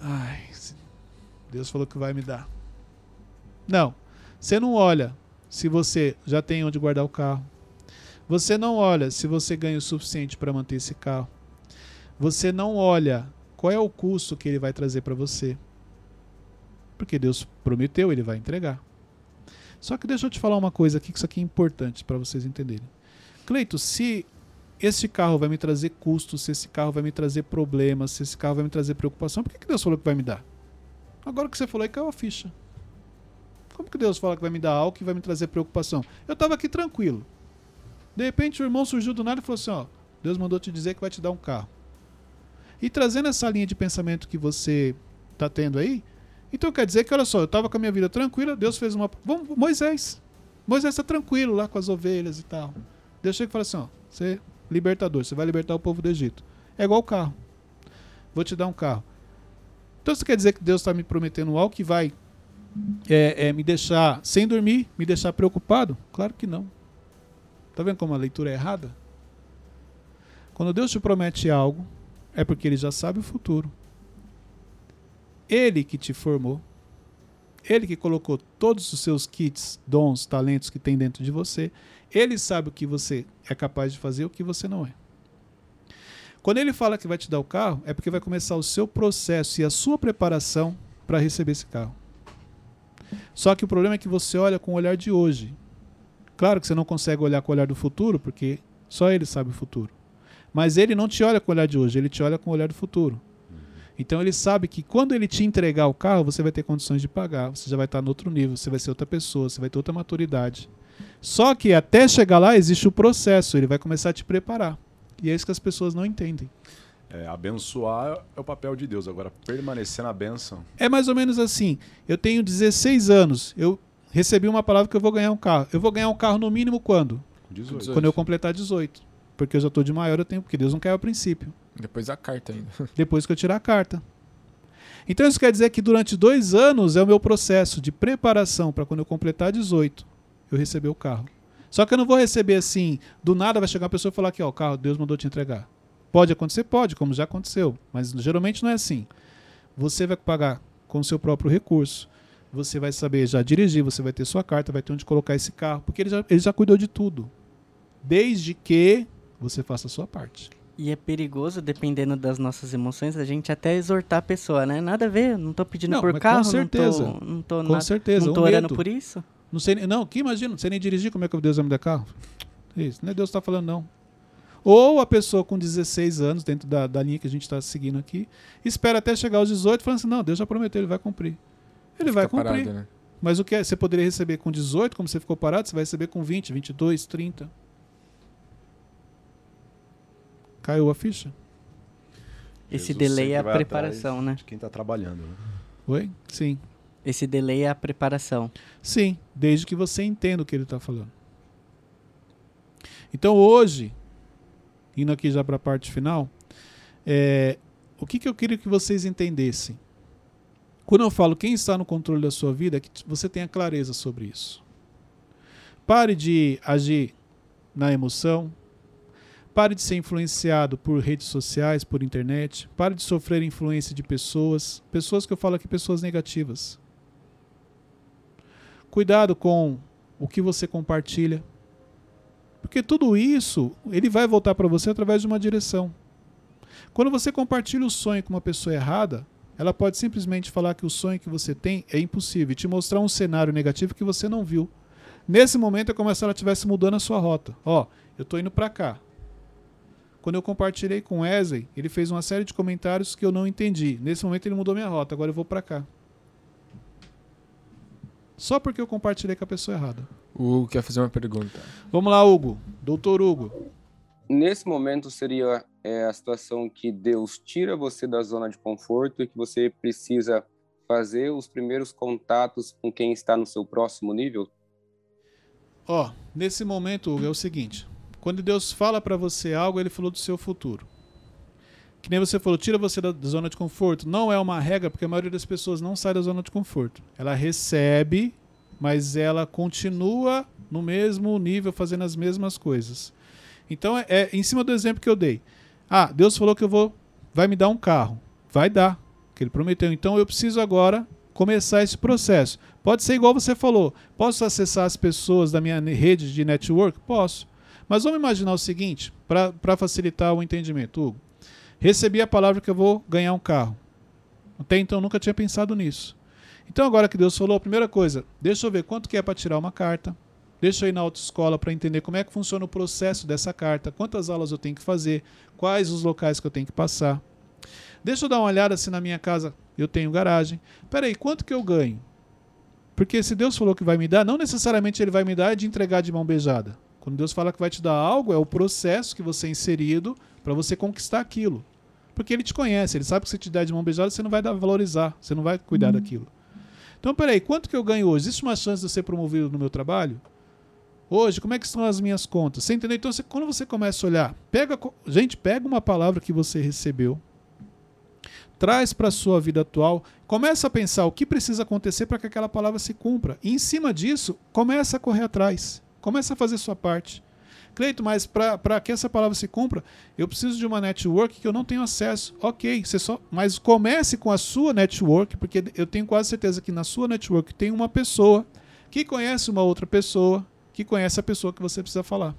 Ai, Deus falou que vai me dar. Não. Você não olha se você já tem onde guardar o carro. Você não olha se você ganha o suficiente para manter esse carro. Você não olha qual é o custo que ele vai trazer para você. Porque Deus prometeu, ele vai entregar. Só que deixa eu te falar uma coisa aqui, que isso aqui é importante para vocês entenderem. Cleito, se esse carro vai me trazer custos, se esse carro vai me trazer problemas, se esse carro vai me trazer preocupação, por que, que Deus falou que vai me dar? Agora que você falou aí caiu a ficha. Como que Deus fala que vai me dar algo que vai me trazer preocupação? Eu estava aqui tranquilo. De repente o irmão surgiu do nada e falou assim: ó, Deus mandou te dizer que vai te dar um carro. E trazendo essa linha de pensamento que você está tendo aí, então quer dizer que, olha só, eu estava com a minha vida tranquila, Deus fez uma. Vamos, Moisés. Moisés está tranquilo lá com as ovelhas e tal. Deus chega e fala assim: ó, você libertador, você vai libertar o povo do Egito. É igual o carro. Vou te dar um carro. Então isso quer dizer que Deus está me prometendo algo que vai é, é, me deixar sem dormir, me deixar preocupado? Claro que não. Tá vendo como a leitura é errada? Quando Deus te promete algo, é porque Ele já sabe o futuro. Ele que te formou, Ele que colocou todos os seus kits, dons, talentos que tem dentro de você, Ele sabe o que você é capaz de fazer e o que você não é. Quando Ele fala que vai te dar o carro, é porque vai começar o seu processo e a sua preparação para receber esse carro. Só que o problema é que você olha com o olhar de hoje. Claro que você não consegue olhar com o olhar do futuro, porque só ele sabe o futuro. Mas ele não te olha com o olhar de hoje, ele te olha com o olhar do futuro. Então ele sabe que quando ele te entregar o carro, você vai ter condições de pagar, você já vai estar no outro nível, você vai ser outra pessoa, você vai ter outra maturidade. Só que até chegar lá existe o processo, ele vai começar a te preparar. E é isso que as pessoas não entendem. É, abençoar é o papel de Deus. Agora, permanecer na bênção. É mais ou menos assim. Eu tenho 16 anos, eu recebi uma palavra que eu vou ganhar um carro. Eu vou ganhar um carro no mínimo quando? com 18. 18. Quando eu completar 18. Porque eu já estou de maior, eu tenho, porque Deus não quer o princípio. Depois a carta ainda. <laughs> Depois que eu tirar a carta. Então isso quer dizer que durante dois anos é o meu processo de preparação para quando eu completar 18, eu receber o carro. Só que eu não vou receber assim, do nada vai chegar uma pessoa e falar que ó, o carro Deus mandou te entregar. Pode acontecer? Pode, como já aconteceu. Mas geralmente não é assim. Você vai pagar com o seu próprio recurso. Você vai saber já dirigir, você vai ter sua carta, vai ter onde colocar esse carro, porque ele já, ele já cuidou de tudo. Desde que você faça a sua parte. E é perigoso, dependendo das nossas emoções, a gente até exortar a pessoa, né? Nada a ver, não tô pedindo Não, por mas com carro, certeza. não tô, não tô, Com nada- certeza. não tô o orando medo. por isso. Não sei, nem- não, que imagina, não sei nem dirigir, como é que Deus vai me dar carro? Isso, não é Deus que está falando, não. Ou a pessoa com 16 anos, dentro da, da linha que a gente está seguindo aqui, espera até chegar aos 18 falando assim, não, Deus já prometeu, ele vai cumprir. Ele vai cumprir. parado, né? Mas o que é- você poderia receber com 18, como você ficou parado, você vai receber com 20, 22, 30. Caiu a ficha? Esse Jesus delay é a preparação, né? De quem tá trabalhando. né? Oi? Sim. Esse delay é a preparação. Sim, desde que você entenda o que ele está falando. Então hoje, indo aqui já para a parte final, é, o que, que eu queria que vocês entendessem? Quando eu falo quem está no controle da sua vida, é que você tenha clareza sobre isso. Pare de agir na emoção. Pare de ser influenciado por redes sociais, por internet. Pare de sofrer influência de pessoas. Pessoas que eu falo aqui, pessoas negativas. Cuidado com o que você compartilha. Porque tudo isso, ele vai voltar para você através de uma direção. Quando você compartilha o sonho com uma pessoa errada, ela pode simplesmente falar que o sonho que você tem é impossível e te mostrar um cenário negativo que você não viu. Nesse momento é como se ela estivesse mudando a sua rota. Ó, eu tô indo para cá. Quando eu compartilhei com Wesley, ele fez uma série de comentários que eu não entendi. Nesse momento ele mudou minha rota, agora eu vou para cá. Só porque eu compartilhei com a pessoa errada. O Hugo quer fazer uma pergunta. Vamos lá, Hugo. Doutor Hugo. Nesse momento seria é, a situação que Deus tira você da zona de conforto e que você precisa fazer os primeiros contatos com quem está no seu próximo nível? Ó, nesse momento, Hugo, é o seguinte: quando Deus fala para você algo, ele falou do seu futuro. Que nem você falou, tira você da zona de conforto. Não é uma regra, porque a maioria das pessoas não sai da zona de conforto. Ela recebe, mas ela continua no mesmo nível, fazendo as mesmas coisas. Então, é, é em cima do exemplo que eu dei. Ah, Deus falou que eu vou, vai me dar um carro. Vai dar, que ele prometeu. Então, eu preciso agora começar esse processo. Pode ser igual você falou. Posso acessar as pessoas da minha rede de network? Posso. Mas vamos imaginar o seguinte, para facilitar o entendimento, Hugo. Recebi a palavra que eu vou ganhar um carro. Até então eu nunca tinha pensado nisso. Então agora que Deus falou, a primeira coisa, deixa eu ver quanto que é para tirar uma carta. Deixa eu ir na autoescola para entender como é que funciona o processo dessa carta, quantas aulas eu tenho que fazer, quais os locais que eu tenho que passar. Deixa eu dar uma olhada se na minha casa eu tenho garagem. Peraí, quanto que eu ganho? Porque se Deus falou que vai me dar, não necessariamente Ele vai me dar de entregar de mão beijada. Quando Deus fala que vai te dar algo, é o processo que você é inserido para você conquistar aquilo. Porque Ele te conhece, Ele sabe que se te der de mão beijada, você não vai dar, valorizar, você não vai cuidar uhum. daquilo. Então, peraí, quanto que eu ganho hoje? Existe uma chance de eu ser promovido no meu trabalho? Hoje, como é que estão as minhas contas? Você entendeu? Então, você, quando você começa a olhar, pega, gente, pega uma palavra que você recebeu, traz para a sua vida atual, começa a pensar o que precisa acontecer para que aquela palavra se cumpra. E em cima disso, começa a correr atrás. Começa a fazer sua parte. Cleito, mas para que essa palavra se cumpra, eu preciso de uma network que eu não tenho acesso. Ok, você só, mas comece com a sua network, porque eu tenho quase certeza que na sua network tem uma pessoa que conhece uma outra pessoa, que conhece a pessoa que você precisa falar.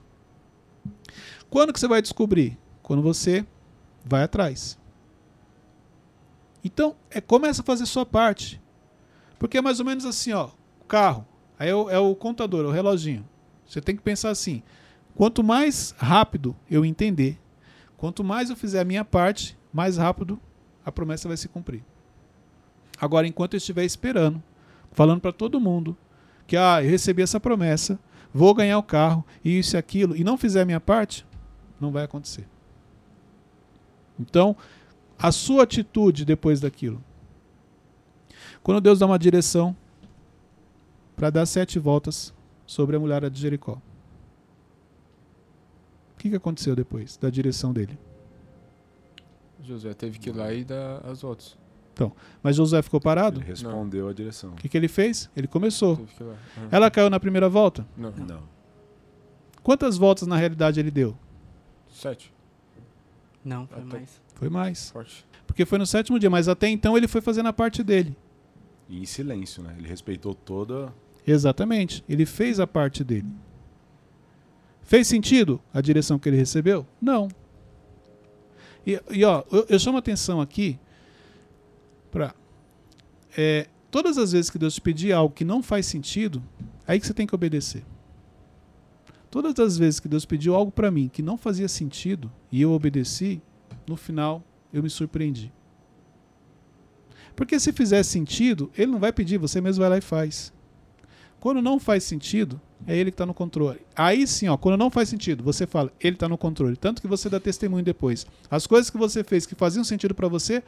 Quando que você vai descobrir? Quando você vai atrás. Então, é, começa a fazer sua parte. Porque é mais ou menos assim, ó, carro. Aí é o, é o contador, é o reloginho. Você tem que pensar assim: quanto mais rápido eu entender, quanto mais eu fizer a minha parte, mais rápido a promessa vai se cumprir. Agora, enquanto eu estiver esperando, falando para todo mundo que ah, eu recebi essa promessa, vou ganhar o carro, e isso e aquilo, e não fizer a minha parte, não vai acontecer. Então, a sua atitude depois daquilo. Quando Deus dá uma direção para dar sete voltas sobre a mulher de Jericó. O que, que aconteceu depois da direção dele? Josué teve que ir lá e dar as voltas. Então, mas Josué ficou parado? Ele respondeu Não. a direção. O que, que ele fez? Ele começou. Uhum. Ela caiu na primeira volta? Não. Não. Quantas voltas na realidade ele deu? Sete. Não, foi Até... mais. Foi mais. Forte. Porque foi no sétimo dia, mas até então ele foi fazendo a parte dele. E em silêncio, né? Ele respeitou toda. Exatamente. Ele fez a parte dele. Fez sentido a direção que ele recebeu? Não. E, e ó, eu, eu chamo atenção aqui para é, todas as vezes que Deus te pedir algo que não faz sentido, aí que você tem que obedecer. Todas as vezes que Deus pediu algo para mim que não fazia sentido e eu obedeci, no final eu me surpreendi. Porque se fizer sentido, ele não vai pedir, você mesmo vai lá e faz. Quando não faz sentido, é ele que está no controle. Aí sim, ó, quando não faz sentido, você fala, ele está no controle. Tanto que você dá testemunho depois. As coisas que você fez que faziam sentido para você,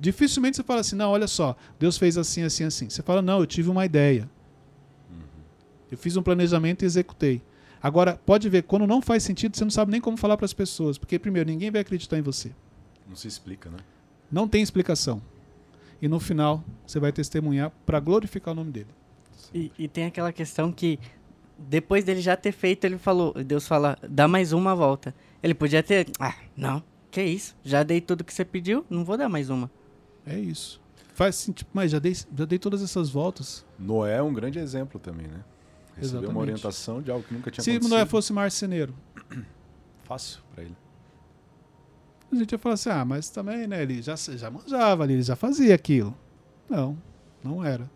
dificilmente você fala assim, não, olha só, Deus fez assim, assim, assim. Você fala, não, eu tive uma ideia. Uhum. Eu fiz um planejamento e executei. Agora, pode ver, quando não faz sentido, você não sabe nem como falar para as pessoas. Porque, primeiro, ninguém vai acreditar em você. Não se explica, né? Não tem explicação. E no final, você vai testemunhar para glorificar o nome dele. E, e, tem aquela questão que, depois dele já ter feito, ele falou, Deus fala, dá mais uma volta. Ele podia ter, ah, não, que isso, já dei tudo que você pediu, não vou dar mais uma. É isso. Faz assim, tipo, mas já dei, já dei todas essas voltas. Noé é um grande exemplo também, né? Recebeu Exatamente. uma orientação de algo que nunca tinha Se acontecido. Noé fosse marceneiro, <clears throat> Fácil pra ele. a gente ia falar assim, ah, mas também, né, ele já, já manjava ali, ele já fazia aquilo. Não, não era.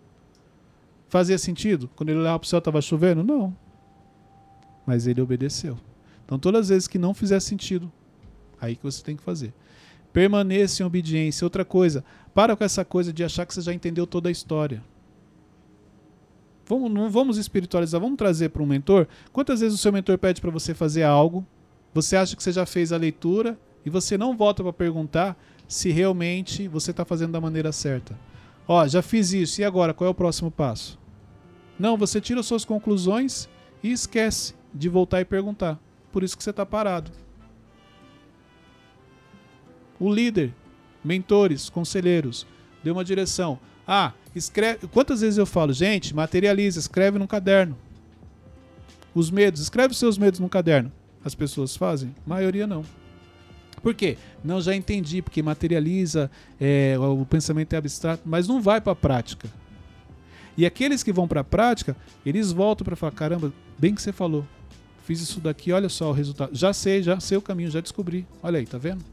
Fazia sentido? Quando ele olhava pro céu estava chovendo? Não. Mas ele obedeceu. Então todas as vezes que não fizer sentido, aí que você tem que fazer. Permaneça em obediência. Outra coisa, para com essa coisa de achar que você já entendeu toda a história. Vamos, não vamos espiritualizar, vamos trazer para um mentor. Quantas vezes o seu mentor pede para você fazer algo, você acha que você já fez a leitura e você não volta para perguntar se realmente você está fazendo da maneira certa. Ó, já fiz isso, e agora? Qual é o próximo passo? Não, você tira suas conclusões e esquece de voltar e perguntar. Por isso que você está parado. O líder, mentores, conselheiros, deu uma direção. Ah, escreve. Quantas vezes eu falo, gente, materializa, escreve num caderno. Os medos, escreve os seus medos num caderno. As pessoas fazem? A maioria não. Por quê? Não, já entendi, porque materializa, é, o pensamento é abstrato, mas não vai para a prática. E aqueles que vão para a prática, eles voltam para falar: caramba, bem que você falou. Fiz isso daqui, olha só o resultado. Já sei, já sei o caminho, já descobri. Olha aí, tá vendo?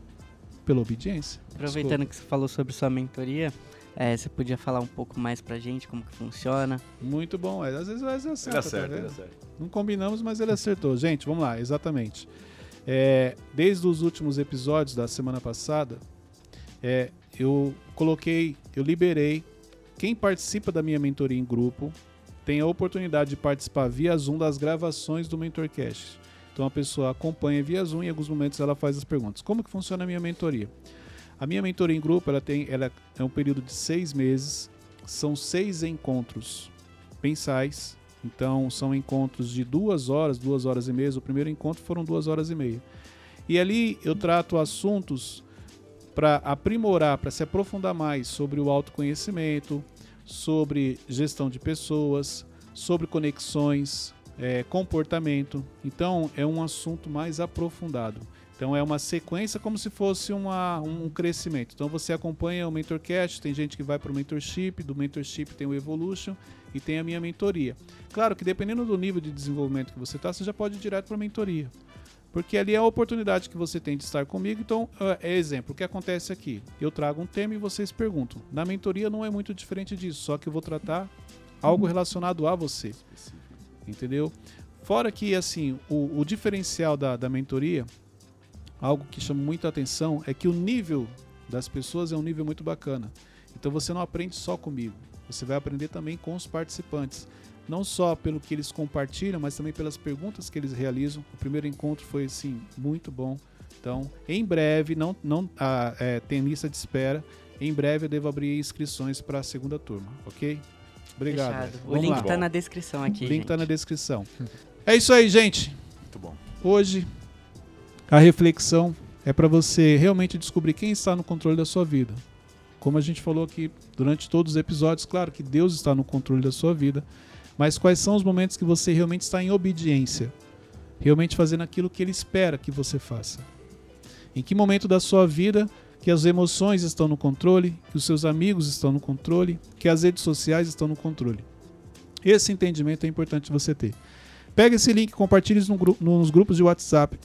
Pela obediência. Aproveitando que você falou sobre sua mentoria, é, você podia falar um pouco mais pra gente como que funciona? Muito bom. É, Às vezes Ele acerta, tá acerta, ele vendo? acerta. Não combinamos, mas ele acertou. Gente, vamos lá, exatamente. É, desde os últimos episódios da semana passada, é, eu coloquei, eu liberei. Quem participa da minha mentoria em grupo tem a oportunidade de participar via Zoom das gravações do Mentorcast. Então a pessoa acompanha via Zoom e em alguns momentos ela faz as perguntas. Como que funciona a minha mentoria? A minha mentoria em grupo ela tem, ela é um período de seis meses. São seis encontros mensais. Então são encontros de duas horas, duas horas e meia. O primeiro encontro foram duas horas e meia. E ali eu trato assuntos para aprimorar, para se aprofundar mais sobre o autoconhecimento, sobre gestão de pessoas, sobre conexões, é, comportamento. Então é um assunto mais aprofundado. Então é uma sequência como se fosse uma, um crescimento. Então você acompanha o Mentorcast, tem gente que vai para o Mentorship, do Mentorship tem o Evolution e tem a minha mentoria. Claro que dependendo do nível de desenvolvimento que você está, você já pode ir direto para a mentoria. Porque ali é a oportunidade que você tem de estar comigo. Então, é exemplo, o que acontece aqui? Eu trago um tema e vocês perguntam. Na mentoria não é muito diferente disso, só que eu vou tratar algo relacionado a você. Entendeu? Fora que, assim, o, o diferencial da, da mentoria, algo que chama muita atenção, é que o nível das pessoas é um nível muito bacana. Então você não aprende só comigo, você vai aprender também com os participantes. Não só pelo que eles compartilham, mas também pelas perguntas que eles realizam. O primeiro encontro foi, assim, muito bom. Então, em breve, não, não ah, é, tem lista de espera. Em breve eu devo abrir inscrições para a segunda turma, ok? Obrigado. O link lá. tá na descrição aqui, O link gente. tá na descrição. É isso aí, gente. Muito bom. Hoje a reflexão é para você realmente descobrir quem está no controle da sua vida. Como a gente falou aqui durante todos os episódios, claro que Deus está no controle da sua vida, mas quais são os momentos que você realmente está em obediência, realmente fazendo aquilo que ele espera que você faça? Em que momento da sua vida que as emoções estão no controle, que os seus amigos estão no controle, que as redes sociais estão no controle? Esse entendimento é importante você ter. Pega esse link, compartilhe nos grupos de WhatsApp.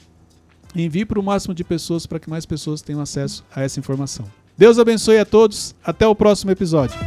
Envie para o máximo de pessoas para que mais pessoas tenham acesso a essa informação. Deus abençoe a todos. Até o próximo episódio.